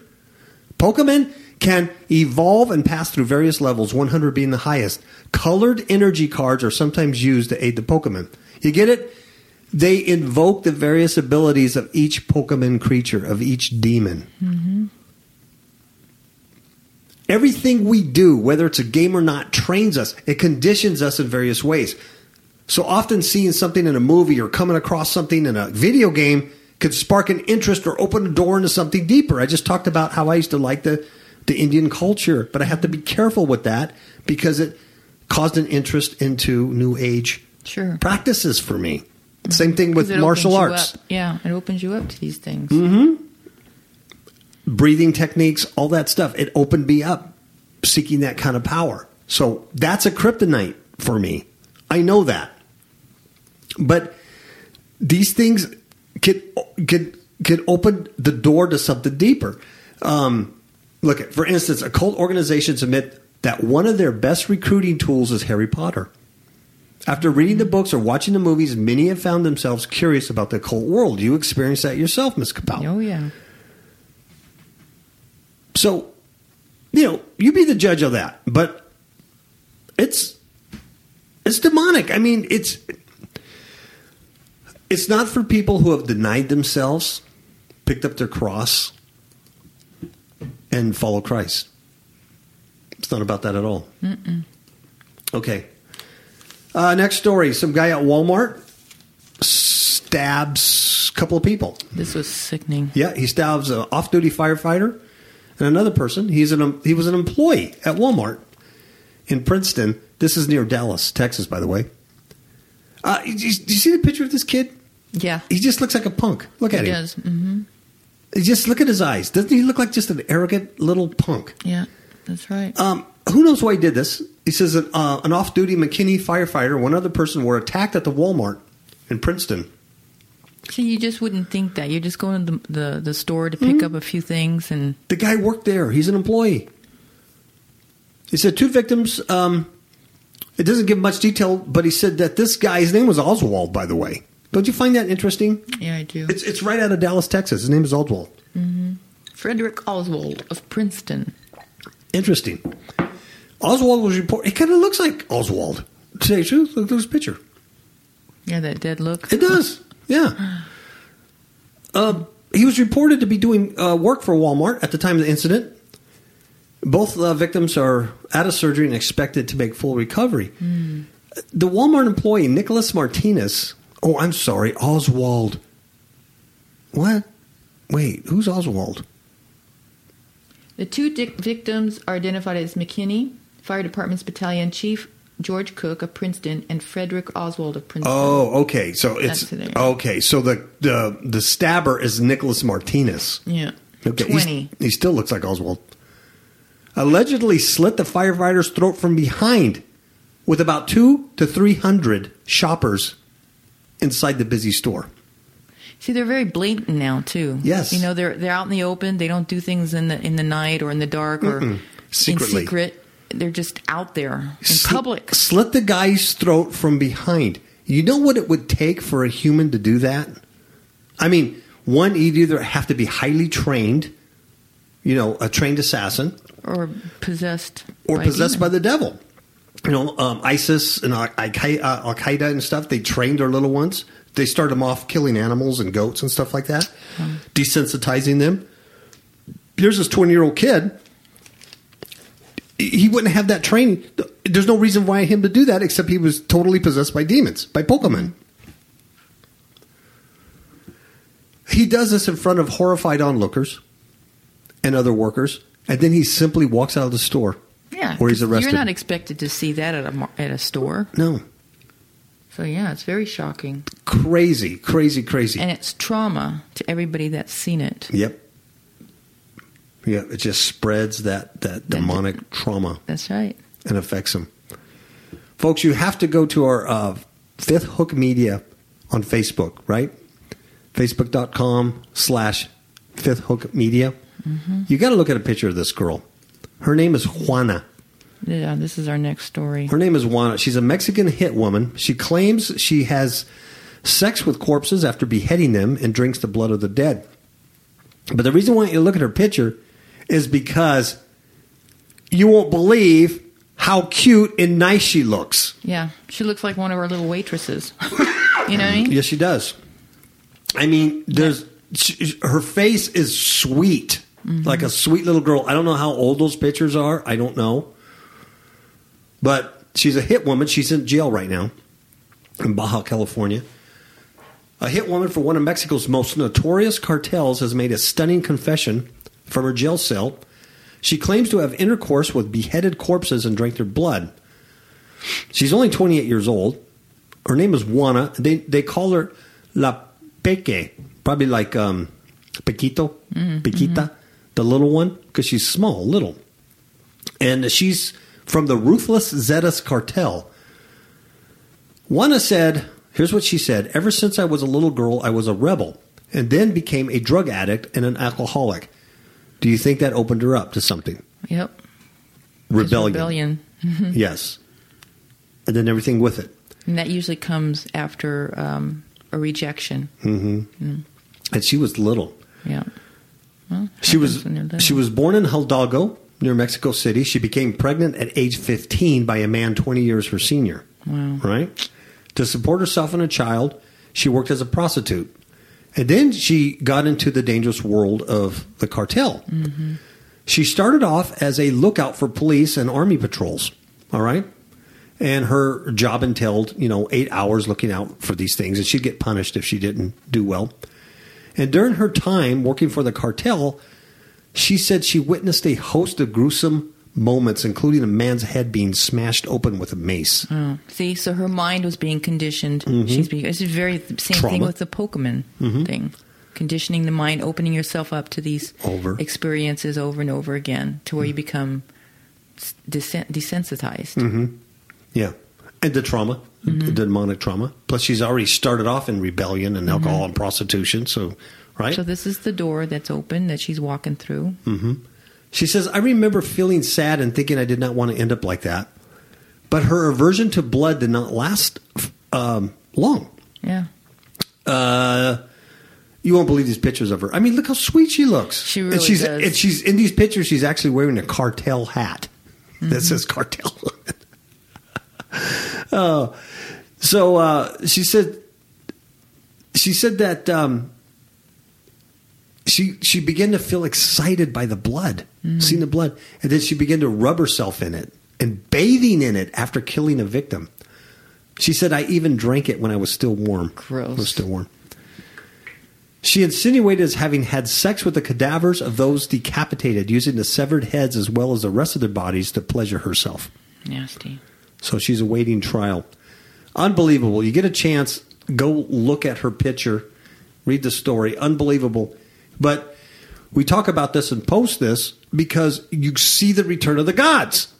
Pokemon can evolve and pass through various levels, 100 being the highest. Colored energy cards are sometimes used to aid the Pokemon. You get it? They invoke the various abilities of each Pokemon creature, of each demon. Mm-hmm. Everything we do, whether it's a game or not, trains us. It conditions us in various ways. So often seeing something in a movie or coming across something in a video game could spark an interest or open a door into something deeper. I just talked about how I used to like the, the Indian culture, but I have to be careful with that because it caused an interest into new age Sure. practices for me. Same thing with martial arts. Yeah, it opens you up to these things. breathing techniques, all that stuff. It opened me up seeking that kind of power. So that's a kryptonite for me. I know that. But these things could could could open the door to something deeper. Um, look at, for instance, occult organizations admit that one of their best recruiting tools is Harry Potter. After reading the books or watching the movies, many have found themselves curious about the occult world. You experienced that yourself, Miss Capel. Oh yeah. So, you know, you be the judge of that. But it's it's demonic. I mean, it's it's not for people who have denied themselves, picked up their cross, and follow Christ. It's not about that at all. Okay. Uh, next story: Some guy at Walmart stabs a couple of people. This was sickening. Yeah, he stabs an off-duty firefighter and another person. He's an he was an employee at Walmart in Princeton. This is near Dallas, Texas, by the way. Uh, do, you, do you see the picture of this kid? Yeah. He just looks like a punk. Look at him. He him. does. hmm He Just look at his eyes. Doesn't he look like just an arrogant little punk? Yeah, that's right. Um, who knows why he did this? He says that uh, an off-duty McKinney firefighter, one other person, were attacked at the Walmart in Princeton. See, you just wouldn't think that. You're just going to the the, the store to pick up a few things, and The guy worked there. He's an employee. He said two victims. Um, it doesn't give much detail, but he said that this guy, his name was Oswald, by the way. Don't you find that interesting? yeah, I do. It's it's right out of Dallas, Texas. His name is Oswald. Frederick Oswald of Princeton. Interesting. Oswald was reported. It kind of looks like Oswald. To tell you the truth, look at this picture. Yeah, that dead look. It does. Yeah. Uh, he was reported to be doing uh, work for Walmart at the time of the incident. Both uh, victims are out of surgery and expected to make full recovery. The Walmart employee, Nicholas Martinez. Oh, I'm sorry, Oswald. What? Wait, who's Oswald? The two dic- victims are identified as McKinney, Fire Department's Battalion Chief George Cook of Princeton, and Frederick Oswald of Princeton. Oh, okay. So it's okay. So the the the stabber is Nicholas Martinez. yeah. Okay, he's- 20. He still looks like Oswald. Allegedly slit the firefighter's throat from behind with about two to three hundred shoppers inside the busy store. See, they're very blatant now too. Yes. you know they're they're out in the open. They don't do things in the in the night or in the dark or Mm-mm. Secretly. in secret. They're just out there in Sl- public. Slit the guy's throat from behind. You know what it would take for a human to do that? I mean, one, you'd either have to be highly trained, you know, a trained assassin, or possessed or by possessed by the devil. You know, um, ISIS and Al Qaeda and stuff, they trained their little ones. They start them off killing animals and goats and stuff like that, desensitizing them. Here's this 20 year old kid. He wouldn't have that training. There's no reason why him to do that except he was totally possessed by demons, by Pokemon. He does this in front of horrified onlookers and other workers, and then he simply walks out of the store. Yeah, where he's arrested. You're not expected to see that at a at a store. No, So yeah, it's very shocking, crazy, crazy, crazy. and it's trauma to everybody that's seen it. Yep. Yeah, it just spreads that that demonic trauma That's right. and affects them. Folks, you have to go to our uh, Fifth Hook Media on Facebook, right? Facebook.com slash Fifth Hook Media. You got to look at a picture of this girl. Her name is Juana. Yeah, this is our next story. Her name is Juana. She's a Mexican hit woman. She claims she has sex with corpses after beheading them and drinks the blood of the dead. But the reason why you look at her picture is because you won't believe how cute and nice she looks. Yeah, she looks like one of our little waitresses. you know what I mean? Yes, she does. I mean, there's she, her face is sweet, mm-hmm. like a sweet little girl. I don't know how old those pictures are. I don't know, but she's a hit woman. She's in jail right now in Baja California. A hit woman for one of Mexico's most notorious cartels has made a stunning confession from her jail cell. She claims to have intercourse with beheaded corpses and drank their blood. She's only 28 years old. Her name is Juana. They they call her La Peque, probably like um, Pequito, Pequita, the little one, because she's small, little. And she's from the Ruthless Zetas cartel. Juana said, here's what she said Ever since I was a little girl, I was a rebel, and then became a drug addict and an alcoholic. Do you think that opened her up to something? Yep. Rebellion. Rebellion. Yes. And then everything with it. And that usually comes after um, a rejection. And she was little. Yeah. Well, She was she was born in Hidalgo, near Mexico City. She became pregnant at age 15 by a man 20 years her senior. Wow. Right? To support herself and a child, she worked as a prostitute. And then she got into the dangerous world of the cartel. Mm-hmm. She started off as a lookout for police and army patrols. All right? And her job entailed, you know, eight hours looking out for these things, and she'd get punished if she didn't do well. And during her time working for the cartel, she said she witnessed a host of gruesome moments, including a man's head being smashed open with a mace. Oh, see, so her mind was being conditioned. Mm-hmm. She's being. It's very same thing with the Pokemon mm-hmm. thing. Conditioning the mind, opening yourself up to these Over. experiences over and over again, to where you mm-hmm. become s- desen- desensitized. Yeah. And the trauma, the demonic trauma. Plus, she's already started off in rebellion and alcohol and prostitution. So, right? So this is the door that's open that she's walking through. She says, I remember feeling sad and thinking I did not want to end up like that. But her aversion to blood did not last um, long. Yeah, Uh, you won't believe these pictures of her. I mean, look how sweet she looks. She and really she's, does. And she's in these pictures. She's actually wearing a cartel hat that says cartel. oh, so uh, she said. She said that um, she she began to feel excited by the blood, mm. seeing the blood, and then she began to rub herself in it and bathing in it after killing a victim. She said, "I even drank it when I was still warm. Gross. Was still warm." She insinuated as having had sex with the cadavers of those decapitated, using the severed heads as well as the rest of their bodies to pleasure herself. nasty. So she's awaiting trial. Unbelievable. You get a chance, go look at her picture, read the story. Unbelievable. But we talk about this and post this because you see the return of the gods.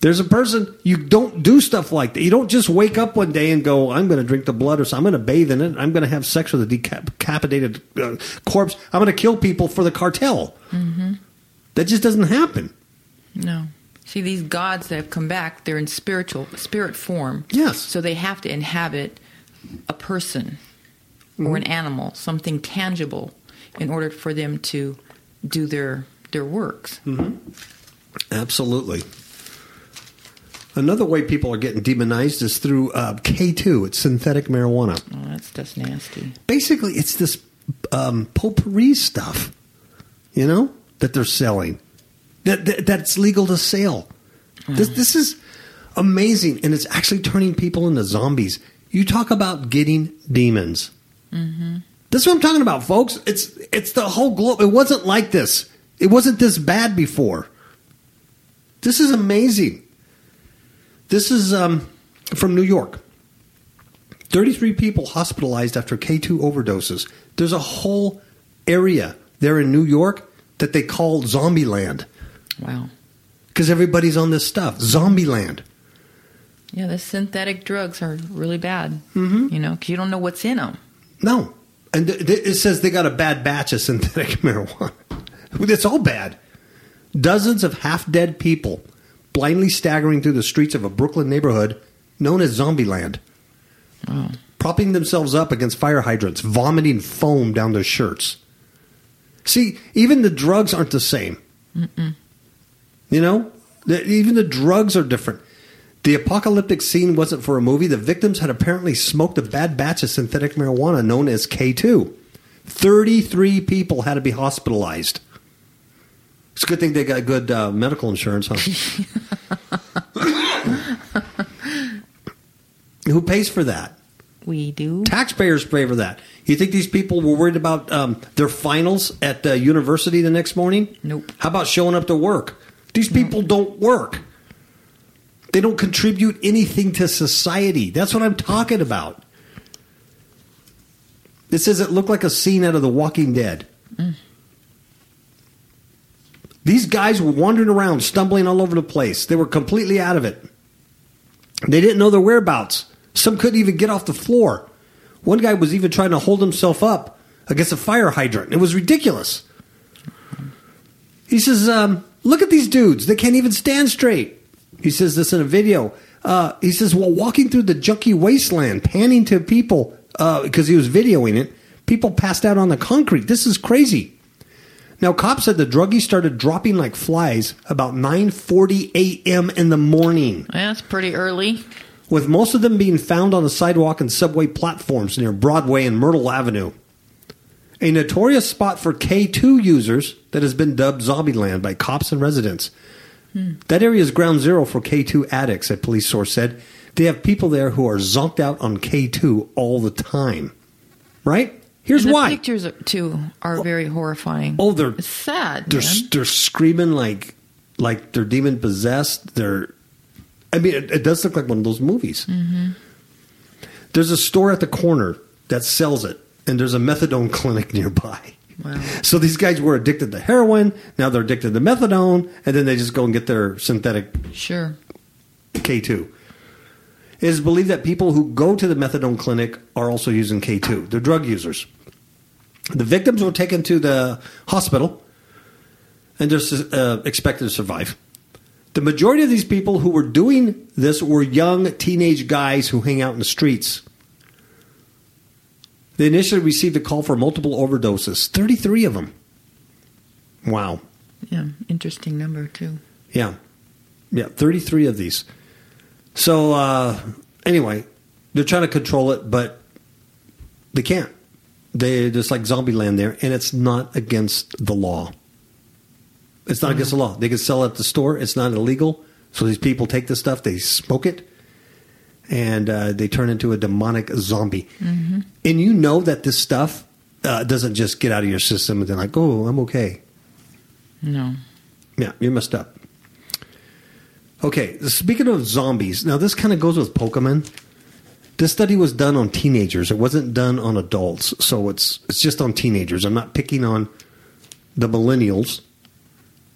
There's a person, you don't do stuff like that. You don't just wake up one day and go, I'm going to drink the blood or something. I'm going to bathe in it. I'm going to have sex with a decapitated uh, corpse. I'm going to kill people for the cartel. That just doesn't happen. No. See, these gods that have come back, they're in spiritual spirit form. Yes. So they have to inhabit a person or an animal, something tangible, in order for them to do their their works. Absolutely. Another way people are getting demonized is through uh, K2. It's synthetic marijuana. Oh, that's just nasty. Basically, it's this um, potpourri stuff, you know, that they're selling. That, that that's legal to sell. This this is amazing, and it's actually turning people into zombies. You talk about getting demons. This is what I'm talking about, folks. It's it's the whole globe. It wasn't like this. It wasn't this bad before. This is amazing. This is um, from New York. 33 people hospitalized after K2 overdoses. There's a whole area there in New York that they call Zombie Land Wow. because everybody's on this stuff. Zombie Land. Yeah, the synthetic drugs are really bad. Mm-hmm. You know, because you don't know what's in them. No. And th- th- it says they got a bad batch of synthetic marijuana. It's all bad. Dozens of half dead people blindly staggering through the streets of a Brooklyn neighborhood known as Zombieland, Wow. propping themselves up against fire hydrants, vomiting foam down their shirts. See, even the drugs aren't the same. You know, The- even the drugs are different. The apocalyptic scene wasn't for a movie. The victims had apparently smoked a bad batch of synthetic marijuana known as K2. 33 people had to be hospitalized. It's a good thing they got good uh, medical insurance, huh? Who pays for that? We do. Taxpayers pay for that. You think these people were worried about um, their finals at the university the next morning? Nope. How about showing up to work? These people don't work. They don't contribute anything to society. That's what I'm talking about. This says it looked like a scene out of The Walking Dead. These guys were wandering around, stumbling all over the place. They were completely out of it. They didn't know their whereabouts. Some couldn't even get off the floor. One guy was even trying to hold himself up against a fire hydrant. It was ridiculous. He says, um, Look at these dudes. They can't even stand straight. He says this in a video. Uh, he says, While walking through the junky wasteland, panning to people, because he was videoing it, people passed out on the concrete. This is crazy. Now, cops said the druggies started dropping like flies about 9:40 a.m. in the morning That's pretty early. with most of them being found on the sidewalk and subway platforms near Broadway and Myrtle Avenue. A notorious spot for K2 users that has been dubbed Zombieland by cops and residents. That area is ground zero for K2 addicts, a police source said. They have people there who are zonked out on K2 all the time. Right? Here's And the why. pictures too are oh. very horrifying. Oh, they're it's sad. they're man. they're screaming like like they're demon possessed. They're, I mean, it, it does look like one of those movies. Mm-hmm. There's a store at the corner that sells it, and there's a methadone clinic nearby. Wow. So these guys were addicted to heroin. Now they're addicted to methadone, and then they just go and get their synthetic Sure. K2. It is believed that people who go to the methadone clinic are also using K2. They're drug users. The victims were taken to the hospital and they're uh, expected to survive. The majority of these people who were doing this were young teenage guys who hang out in the streets. They initially received a call for multiple overdoses, 33 of them. Wow. Yeah. Interesting number too. Yeah. Yeah, 33 of these. So, uh, anyway, they're trying to control it, but they can't. They're just like zombie land there, and it's not against the law. It's not against the law. They can sell it at the store. It's not illegal. So these people take this stuff, they smoke it, and uh, they turn into a demonic zombie. And you know that this stuff uh, doesn't just get out of your system and then like, oh, I'm okay. No. Yeah, you're messed up. Okay, speaking of zombies, now this kind of goes with Pokemon. This study was done on teenagers. It wasn't done on adults, so it's it's just on teenagers. I'm not picking on the millennials,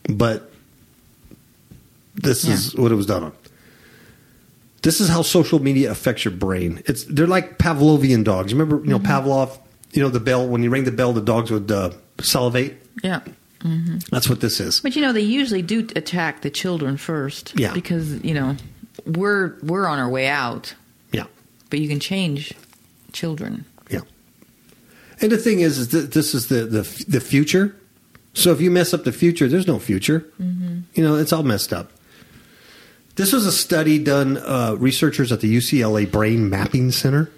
but this is what it was done on. This is how social media affects your brain. It's they're like Pavlovian dogs. Remember, you know, mm-hmm. Pavlov. You know the bell when you ring the bell, the dogs would uh, salivate. Yeah. Mm-hmm. That's what this is. But you know, they usually do attack the children first. Yeah. Because you know, we're we're on our way out, Yeah. but you can change children. Yeah. And the thing is, is that this is the, the the future. So if you mess up the future, there's no future. Mm-hmm. You know, it's all messed up. This was a study done uh, researchers at the UCLA Brain Mapping Center,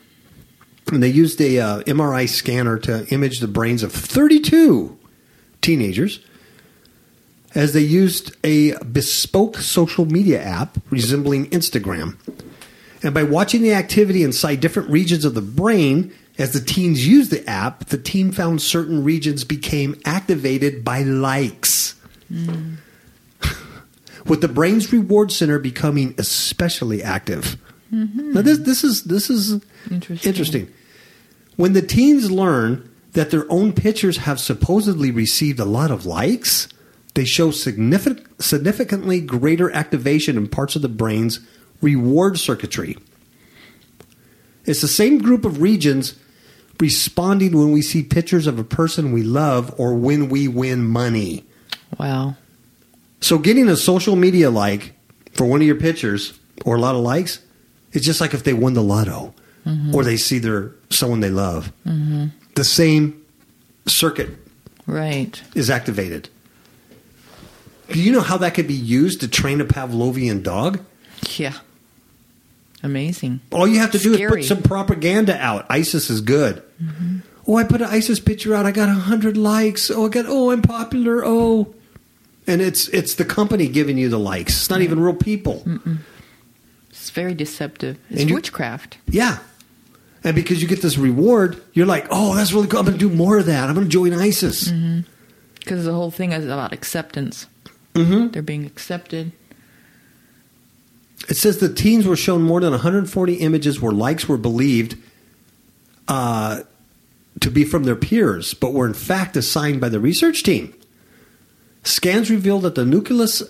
and they used a uh, MRI scanner to image the brains of 32 teenagers as they used a bespoke social media app resembling Instagram. And by watching the activity inside different regions of the brain, as the teens used the app, the team found certain regions became activated by likes. With the brain's reward center becoming especially active. Mm-hmm. Now this this is this is Interesting. interesting. When the teens learn that their own pictures have supposedly received a lot of likes, they show significant, significantly greater activation in parts of the brain's reward circuitry. It's the same group of regions responding when we see pictures of a person we love or when we win money. Wow. So getting a social media like for one of your pictures or a lot of likes, it's just like if they won the lotto mm-hmm. or they see their someone they love. Mm-hmm. The same circuit Right. is activated. Do you know how that could be used to train a Pavlovian dog? Yeah. Amazing. All you have to do is put some propaganda out. ISIS is good. Mm-hmm. Oh, I put an ISIS picture out. I got hundred likes. Oh, I got. Oh, I'm popular. Oh, and it's it's the company giving you the likes. It's not even real people. It's very deceptive. It's you- witchcraft. Yeah, and because you get this reward, you're like, oh, that's really cool. I'm going to do more of that. I'm going to join ISIS. Because the whole thing is about acceptance. Mm-hmm. They're being accepted. It says the teens were shown more than 140 images where likes were believed uh, to be from their peers, but were in fact assigned by the research team. Scans revealed that the nucleus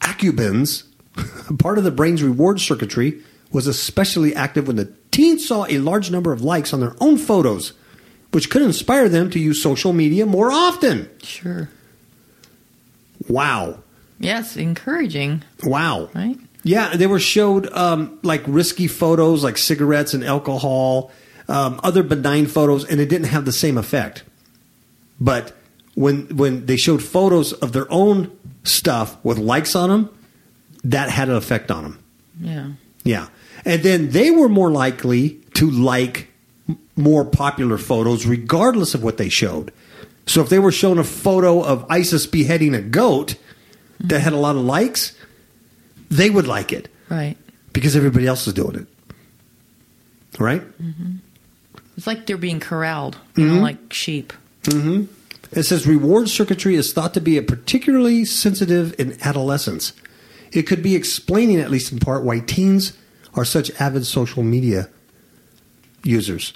accumbens, part of the brain's reward circuitry, was especially active when the teens saw a large number of likes on their own photos, which could inspire them to use social media more often. Sure. Wow. Yes, encouraging, Wow. right? Yeah, they were showed um, like risky photos, like cigarettes and alcohol, um, other benign photos, and it didn't have the same effect. But when when they showed photos of their own stuff with likes on them, that had an effect on them. Yeah. Yeah, and then they were more likely to like more popular photos, regardless of what they showed. So if they were shown a photo of ISIS beheading a goat that had a lot of likes, they would like it Right. because everybody else is doing it. Right? It's like they're being corralled, you Mm-hmm. know, like sheep. It says reward circuitry is thought to be a particularly sensitive in adolescence. It could be explaining, at least in part, why teens are such avid social media users.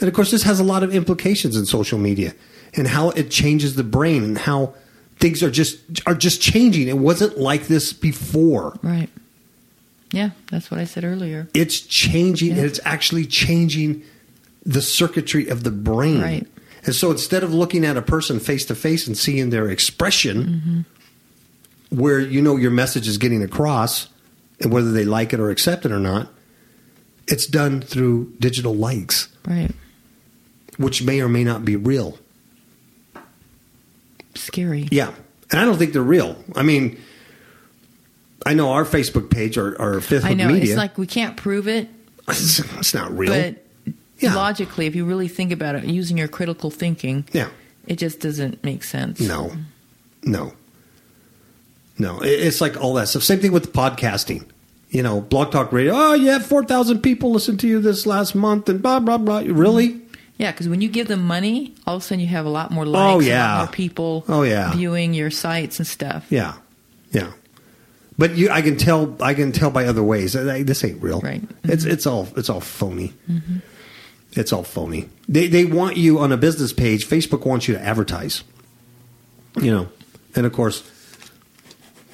And of course, this has a lot of implications in social media and how it changes the brain and how things are just are just changing. It wasn't like this before. Right. Yeah, that's what I said earlier. It's changing and it's actually changing the circuitry of the brain. Right. And so instead of looking at a person face to face and seeing their expression, Mm-hmm. where you know your message is getting across and whether they like it or accept it or not, it's done through digital likes, Right. which may or may not be real. Scary. Yeah. And I don't think they're real. I mean, I know our Facebook page or our Fifth I know. Media. It's like we can't prove it, it's, it's not real. but Yeah. logically, if you really think about it, using your critical thinking, yeah. it just doesn't make sense. No, no, no. It's like all that stuff. Same thing with podcasting. You know, Blog Talk Radio. Oh, you have four thousand people listen to you this last month, and blah blah blah. Really? Yeah, because when you give them money, all of a sudden you have a lot more oh, likes, Oh, a yeah. lot more people Oh, yeah. viewing your sites and stuff. Yeah, yeah. But you, I can tell. I can tell by other ways. This ain't real. Right. It's it's all it's all phony. Mm-hmm. It's all phony. They they want you on a business page. Facebook wants you to advertise. You know, and of course,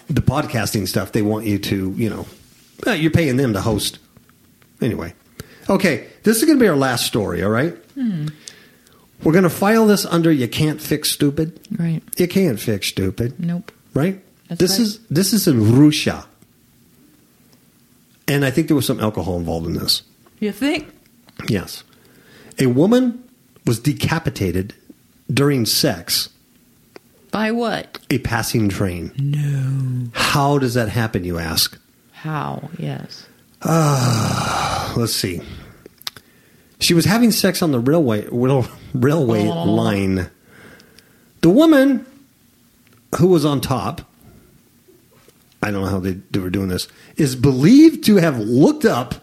the podcasting stuff. They want you to. You know, uh, you're paying them to host. Anyway, okay. This is going to be our last story. All right. We're going to file this under "You can't fix stupid." Right. You can't fix stupid Nope. right? That's this right. is this is in Russia, and I think there was some alcohol involved in this. You think? Yes, a woman was decapitated during sex. By what? A passing train. No. How does that happen? You ask. How? Yes. Ah, let's see. She was having sex on the railway rail, railway Oh. line. The woman who was on top, I don't know how they, they were doing this, is believed to have looked up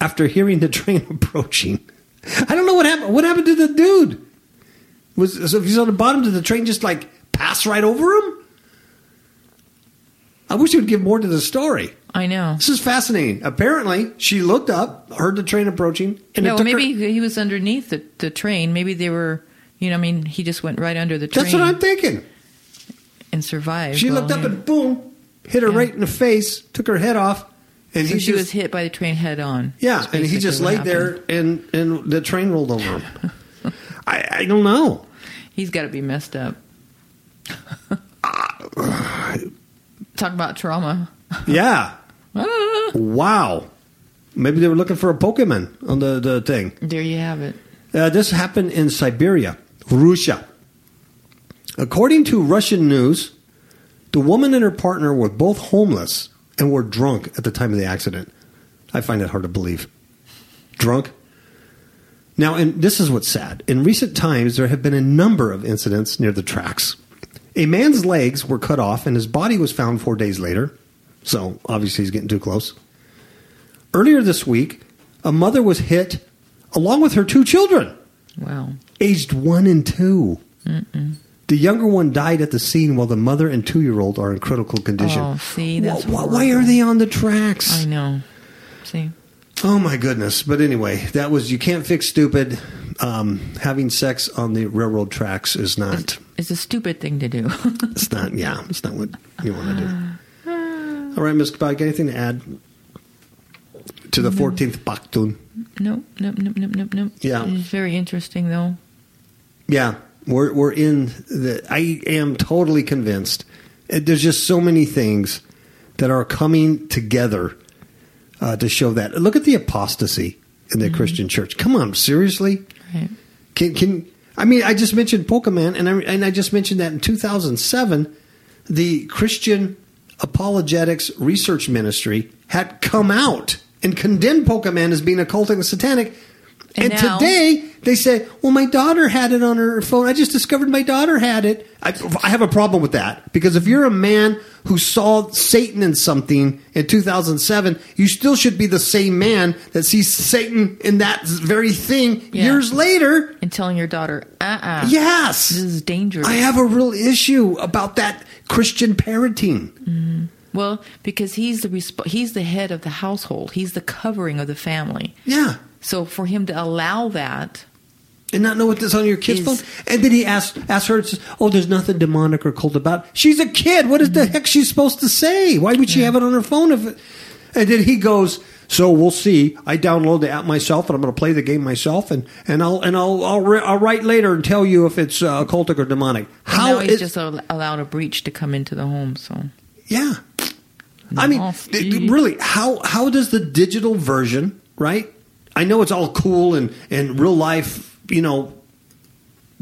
after hearing the train approaching. I don't know what happened. What happened to the dude? Was so if he's on the bottom, did the train just like pass right over him? I wish you would give more to the story. I know. This is fascinating. Apparently, she looked up, heard the train approaching, and no, maybe her. he was underneath the, the train. Maybe they were You know, I mean, he just went right under the train That's what I'm thinking. and survived. She Well, looked up yeah. and boom, hit her Yeah. right in the face, took her head off, and So he she just, was hit by the train head on. Yeah, and he just laid there, and and the train rolled over him. I, I don't know. He's got to be messed up. Talk about trauma. Yeah. Ah, Wow. Maybe they were looking for a Pokemon on the, the thing. there you have it. Uh, this happened in Siberia, Russia. According to Russian news, the woman and her partner were both homeless and were drunk at the time of the accident. I find that hard to believe. Drunk? Now, and this is what's sad. In recent times, there have been a number of incidents near the tracks. A man's legs were cut off and his body was found four days later. So, obviously, he's getting too close. Earlier this week, a mother was hit along with her two children Wow. aged one and 2 The younger one died at the scene while the mother and two year old are in critical condition. Oh, see, that's Wh- wh- why are they on the tracks? I know. See, Oh my goodness! But anyway, that was you can't fix stupid. Um, having sex on the railroad tracks is not. it's a stupid thing to do. It's not. Yeah, it's not what you want to do. All right, Miss Kabak, anything to add to the fourteenth Baktun? nope, nope, nope, nope, nope, nope. Yeah. It's very interesting, though. Yeah, we're we're in the. I am totally convinced. Uh, There's just so many things that are coming together uh, to show that. Look at the apostasy in the Christian church. Come on, seriously. Right. Can can I mean? I just mentioned Pokemon, and I and I just mentioned that in 2007, the Christian Apologetics Research Ministry had come out and condemned Pokemon as being occultic and satanic. And, And now- today they say, "Well, my daughter had it on her phone. I just discovered my daughter had it." I, I have a problem with that because if you're a man who saw Satan in something in 2007, you still should be the same man that sees Satan in that very thing Yeah. years later. And telling your daughter, uh uh Yes. This is dangerous. I have a real issue about that Christian parenting. Well, because he's the resp- he's the head of the household. He's the covering of the family. Yeah. So for him to allow that, And not know what this on your kid's Is- phone. And then he asked asked her, "Oh, there's nothing demonic or cult about." She's a kid. What is the heck she's supposed to say? Why would she have it on her phone? If it, and then he goes, "So we'll see. I download the app myself, and I'm going to play the game myself, and and I'll and I'll I'll, ri- I'll write later and tell you if it's uh, occultic or demonic." How is- just al- allowed a breach to come into the home. So Yeah. I mean, d- really, how how does the digital version, right? I know it's all cool and and real life, you know,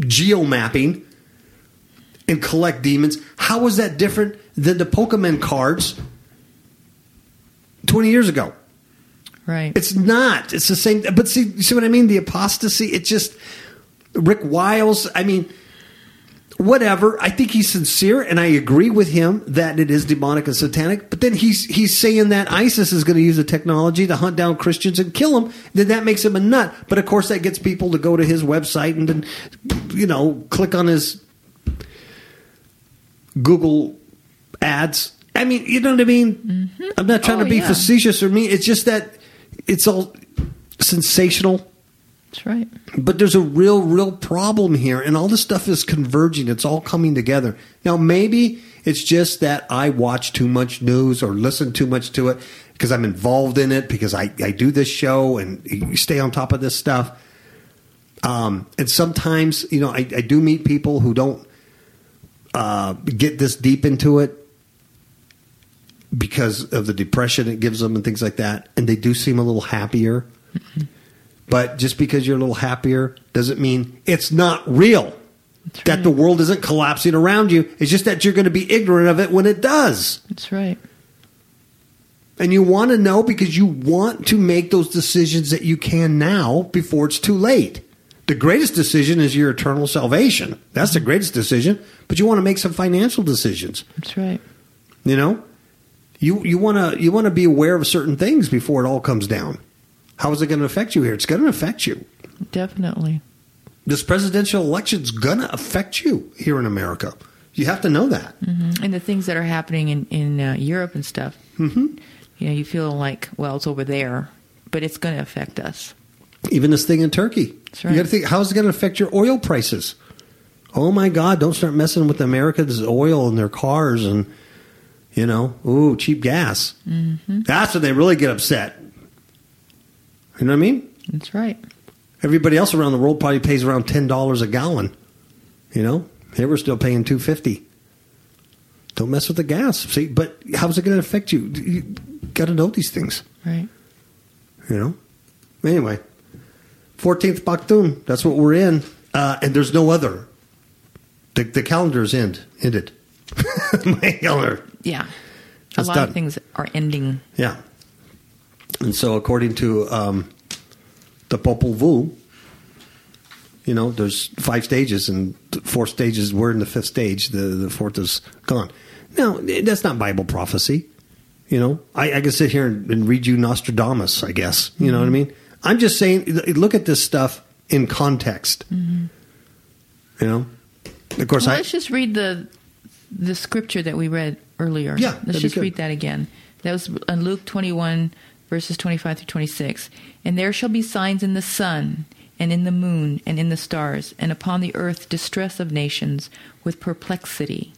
geo mapping and collect demons. How was that different than the Pokemon cards twenty years ago? right, It's not. It's the same. But see, see what I mean? The apostasy. It just Rick Wiles. I mean, whatever. I think he's sincere, and I agree with him that it is demonic and satanic. But then he's he's saying that ISIS is going to use the technology to hunt down Christians and kill them. Then that makes him a nut. But of course, that gets people to go to his website and then, you know, click on his Google ads. I mean, you know what I mean? Mm-hmm. I'm not trying Oh, to be yeah. facetious or mean. It's just that it's all sensational. That's right. But there's a real, real problem here, and all this stuff is converging. It's all coming together. Now, maybe it's just that I watch too much news or listen too much to it because I'm involved in it because I, I do this show and you stay on top of this stuff. Um, and sometimes, you know, I, I do meet people who don't uh, get this deep into it because of the depression it gives them and things like that, and they do seem a little happier. But just because you're a little happier doesn't mean it's not real. That the world isn't collapsing around you. It's just that you're going to be ignorant of it when it does. That's right. And you want to know because you want to make those decisions that you can now before it's too late. The greatest decision is your eternal salvation. That's the mm-hmm. greatest decision. But you want to make some financial decisions. That's right. You know, you you want to you want to be aware of certain things before it all comes down. How is it going to affect you here? It's going to affect you. Definitely. This presidential election's going to affect you here in America. You have to know that. And the things that are happening in in uh, Europe and stuff. Mm-hmm. You know, you feel like, well, it's over there, but it's going to affect us. Even this thing in Turkey. That's You got to think how is it going to affect your oil prices? Oh my God! Don't start messing with America's oil in their cars and you know, ooh, cheap gas. Mm-hmm. That's when they really get upset. You know what I mean? That's right. Everybody else around the world probably pays around ten dollars a gallon. You know, here we're still paying two fifty. Don't mess with the gas. See, but how's it going to affect you? You got to know these things. Right. You know. Anyway, fourteenth Baktun. That's what we're in, uh, and there's no other. The the calendar's end ended. My calendar. Yeah. A lot done. of things are ending. Yeah. And so, according to um, the Popol Vuh, you know, there's five stages, and four stages. We're in the fifth stage. The the fourth is gone. Now, eh, that's not Bible prophecy. You know, I, I can sit here and, and read you Nostradamus. I guess you know what I mm-hmm. mean. I'm just saying, look at this stuff in context. Mm-hmm. You know, of course, Well, I let's just read the the scripture that we read earlier. Yeah, let's just read that again. That was in Luke 21, verses 25 through 26. And there shall be signs in the sun, and in the moon, and in the stars, and upon the earth distress of nations, with perplexity,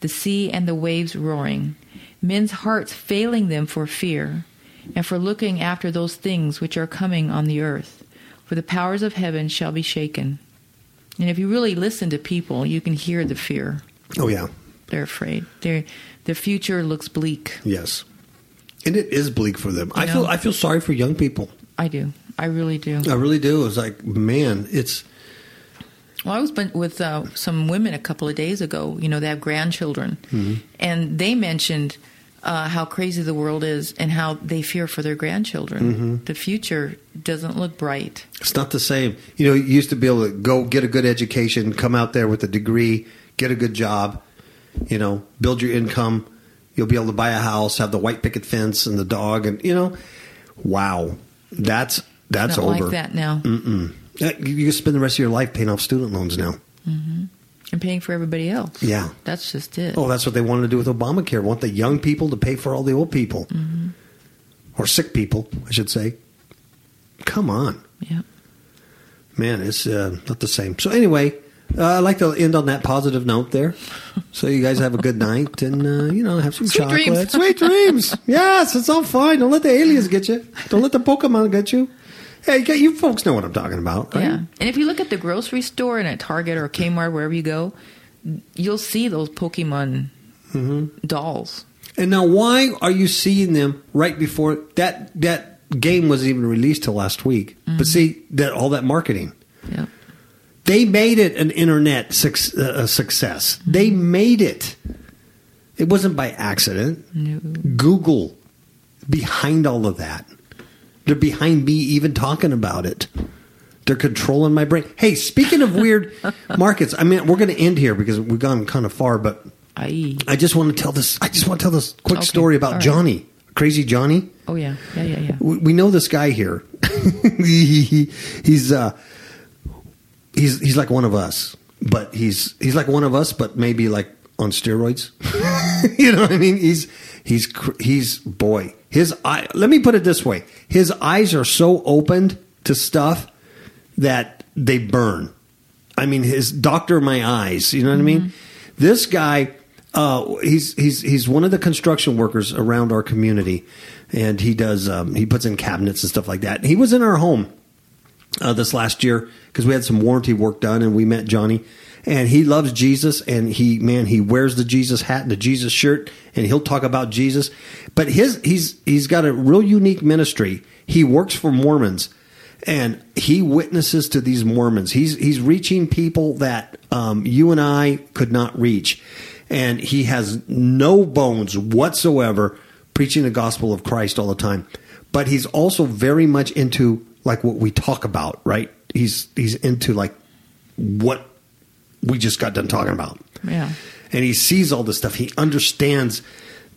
the sea and the waves roaring, men's hearts failing them for fear, and for looking after those things which are coming on the earth. For the powers of heaven shall be shaken. And if you really listen to people, you can hear the fear. oh yeah, They're afraid. Their their future looks bleak. yes, and it is bleak for them. I You feel? I feel sorry for young people. I do. I really do. I really do. It's like, man, it's Well, I was with uh, some women a couple of days ago. You know, they have grandchildren, and they mentioned uh, how crazy the world is and how they fear for their grandchildren. The future doesn't look bright. it's not the same. You know, you used to be able to go get a good education, come out there with a degree, get a good job, you know, build your income. You'll be able to buy a house, have the white picket fence and the dog, and you know, wow, that's that's Not over. like that now. Mm-mm. You can spend the rest of your life paying off student loans now. And paying for everybody else. Yeah. That's just it. Oh, that's what they wanted to do with Obamacare. Want the young people to pay for all the old people, Mm-hmm. or sick people, I should say. Come on. Yeah. Man, it's uh, not the same. So anyway, uh, I like to end on that positive note there. So you guys have a good night and uh, you know have some Sweet chocolate. dreams. Sweet dreams. Yes, it's all fine. Don't let the aliens get you. Don't let the Pokemon get you. Hey, you- you folks know what I'm talking about, right? Yeah. And if you look at the grocery store and at Target or Kmart, wherever you go, you'll see those Pokemon Mm-hmm. dolls. And now, why are you seeing them right before that? That game wasn't even released till last week. Mm-hmm. But see that all that marketing. Yeah. They made it an internet suc- uh, success. They made it. It wasn't by accident. No. Google behind all of that. They're behind me even talking about it. They're controlling my brain. Hey, speaking of weird markets, I mean, we're going to end here because we've gone kind of far, but Aye. I just want to tell this. I just want to tell this quick Okay, story about right. Johnny, crazy Johnny. Oh yeah. Yeah. Yeah. Yeah. We, we know this guy here. he, he- he's uh, he's he's like one of us, but he's he's like one of us, but maybe like on steroids. you know what I mean? He's he's he's boy. His eye. Let me put it this way: his eyes are so opened to stuff that they burn. I mean, his doctor my eyes. You know what I mean? This guy, uh, he's he's he's one of the construction workers around our community, and he does um, he puts in cabinets and stuff like that. He was in our home uh, this last year because we had some warranty work done, and we met Johnny. And he loves Jesus, and he man, he wears the Jesus hat and the Jesus shirt, and he'll talk about Jesus. But his he's he's got a real unique ministry. He works for Mormons, and he witnesses to these Mormons. He's he's reaching people that um, you and I could not reach, and he has no bones whatsoever preaching the gospel of Christ all the time. But he's also very much into like what we talk about, right? He's he's into like what we just got done talking about Yeah. and he sees all this stuff. He understands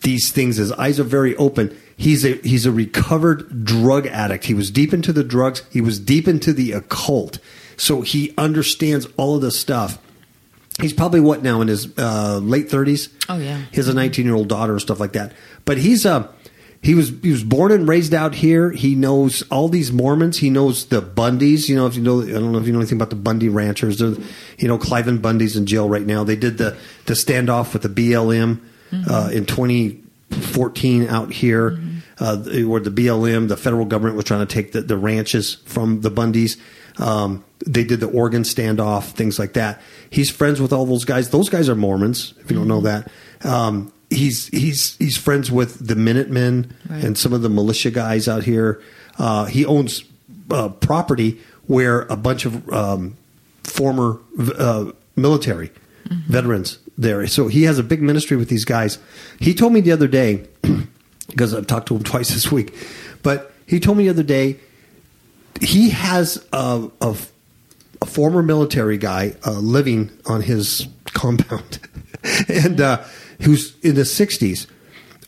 these things. His eyes are very open. He's a he's a recovered drug addict. He was deep into the drugs. He was deep into the occult. So he understands all of this stuff. He's probably what now in his uh, late thirties. Oh, yeah. He has a nineteen year old daughter and stuff like that. But he's uh he was he was born and raised out here. He knows all these Mormons. He knows the Bundys. You know, if you know, I don't know if you know anything about the Bundy ranchers. They're, you know, Cliven Bundy's in jail right now. They did the the standoff with the BLM uh, in 2014 out here, uh, where the BLM, the federal government, was trying to take the, the ranches from the Bundys. Um, they did the Oregon standoff, things like that. He's friends with all those guys. Those guys are Mormons, if you don't know that. Um, he's he's he's friends with the Minutemen Right. and some of the militia guys out here. Uh, he owns uh, property where a bunch of um, former uh, military veterans there. So he has a big ministry with these guys. He told me the other day because I've talked to him twice this week, but he told me the other day he has a, a, a former military guy uh, living on his compound, and uh, who's in the sixties.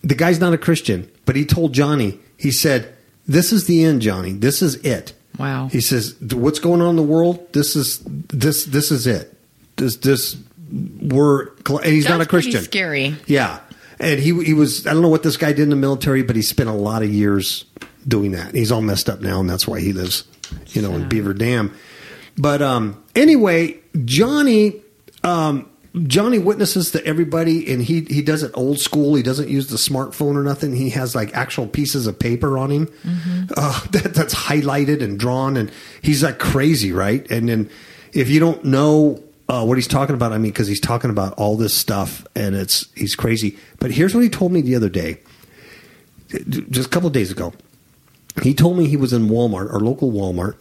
The guy's not a Christian, but he told Johnny. He said, "This is the end, Johnny. This is it." Wow. He says, "What's going on in the world? This is this this is it. This this we're and he's not a Christian. scary. Yeah, and he he was. I don't know what this guy did in the military, but he spent a lot of years doing that. He's all messed up now, and that's why he lives, you know, in Beaver Dam. But um, anyway, Johnny. Um, Johnny witnesses to everybody, and he he does it old school. He doesn't use the smartphone or nothing. He has like actual pieces of paper on him uh, that, that's highlighted and drawn, and he's like crazy, right? And then if you don't know uh, what he's talking about, I mean, because he's talking about all this stuff, and it's he's crazy. But here's what he told me the other day, just a couple of days ago. He told me he was in Walmart, our local Walmart,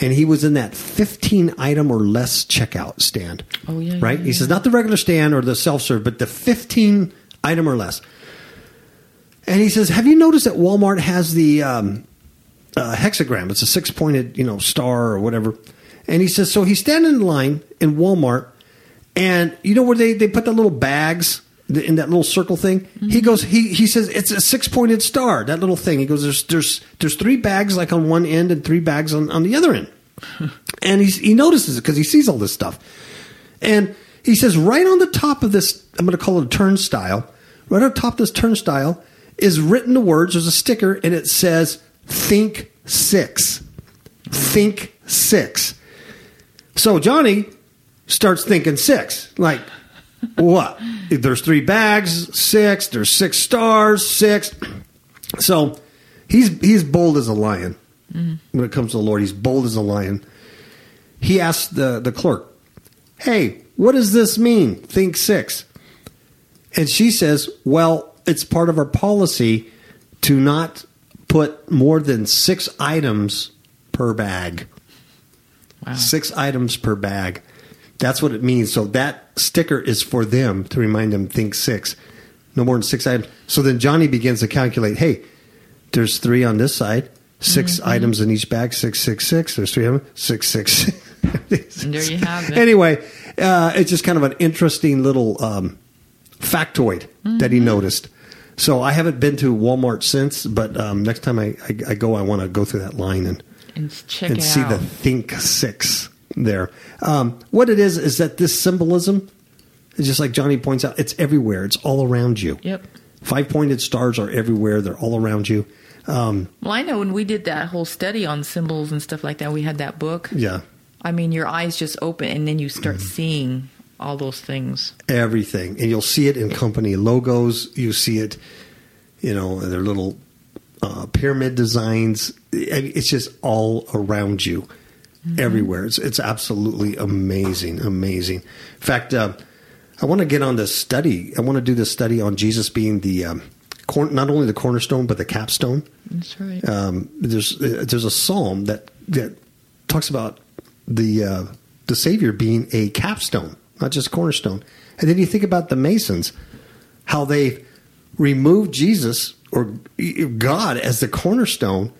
and he was in that 15 item or less checkout stand. Oh, yeah, Right? yeah, He says, not the regular stand or the self serve, but the 15 item or less. And he says, Have you noticed that Walmart has the um, uh, hexagram? It's a six pointed, you know, star or whatever. And he says, So he's standing in line in Walmart, and you know where they, they put the little bags in that little circle thing? He goes, he, he says, It's a six pointed star, that little thing. He goes, There's, there's, there's three bags like on one end and three bags on, on the other end. and he's, he notices it because he sees all this stuff. And he says, right on the top of this, I'm going to call it a turnstile, right on top of this turnstile is written the words, there's a sticker, and it says, Think Six. Think Six. So Johnny starts thinking six. Like, what? There's three bags, six, there's six stars, six. So he's he's bold as a lion mm-hmm. when it comes to the Lord. He's bold as a lion. He asked the, the clerk, Hey, what does this mean? Think six. And she says, Well, it's part of our policy to not put more than six items per bag. Wow. Six items per bag. That's what it means. So that sticker is for them to remind them think six. No more than six items. So then Johnny begins to calculate, hey, there's three on this side, 6 Mm-hmm. items in each bag, six, six, six. There's three of them, six, six. And there you have it. Anyway, uh, it's just kind of an interesting little um, factoid that Mm-hmm. he noticed. So I haven't been to Walmart since, but um, next time I, I, I go, I want to go through that line and And check and see out. the Think Six there. Um, what it is is that this symbolism is just like Johnny points out. It's everywhere. It's all around you. Yep. Five pointed stars are everywhere. They're all around you. Um, Well, I know when we did that whole study on symbols and stuff like that, we had that book. yeah, I mean, your eyes just open and then you start Mm-hmm. seeing all those things. everything, and you'll see it in company logos. You see it, you know, their little uh, pyramid designs. It's just all around you, everywhere. It's it's absolutely amazing, amazing. In fact, uh, I want to get on this study. I want to do this study on Jesus being the um, corn, not only the cornerstone but the capstone. That's right. Um, there's uh, there's a psalm that that talks about the uh, the Savior being a capstone, not just cornerstone. And then you think about the Masons, how they removed Jesus or God as the cornerstone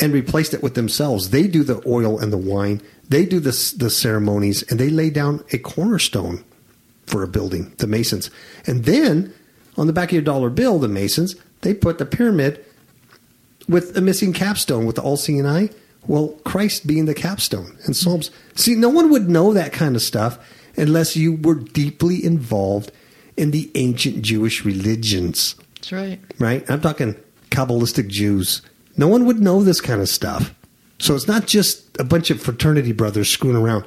and replaced it with themselves. They do the oil and the wine. They do the the ceremonies, and they lay down a cornerstone for a building. The Masons, and then on the back of your dollar bill, the Masons they put the pyramid with a missing capstone with the all-seeing eye. Well, Christ being the capstone in Psalms. See, no one would know that kind of stuff unless you were deeply involved in the ancient Jewish religions, That's right. right? I'm talking Kabbalistic Jews. No one would know this kind of stuff. So it's not just a bunch of fraternity brothers screwing around.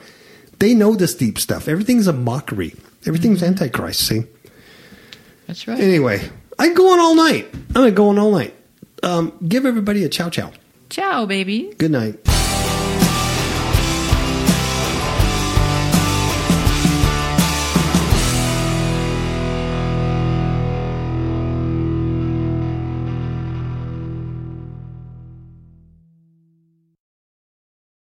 They know this deep stuff. Everything's a mockery. Everything's Antichrist, see? That's right. Anyway, I'm going all night. I'm going all night. Um, give everybody a chow chow. Ciao, baby. Good night.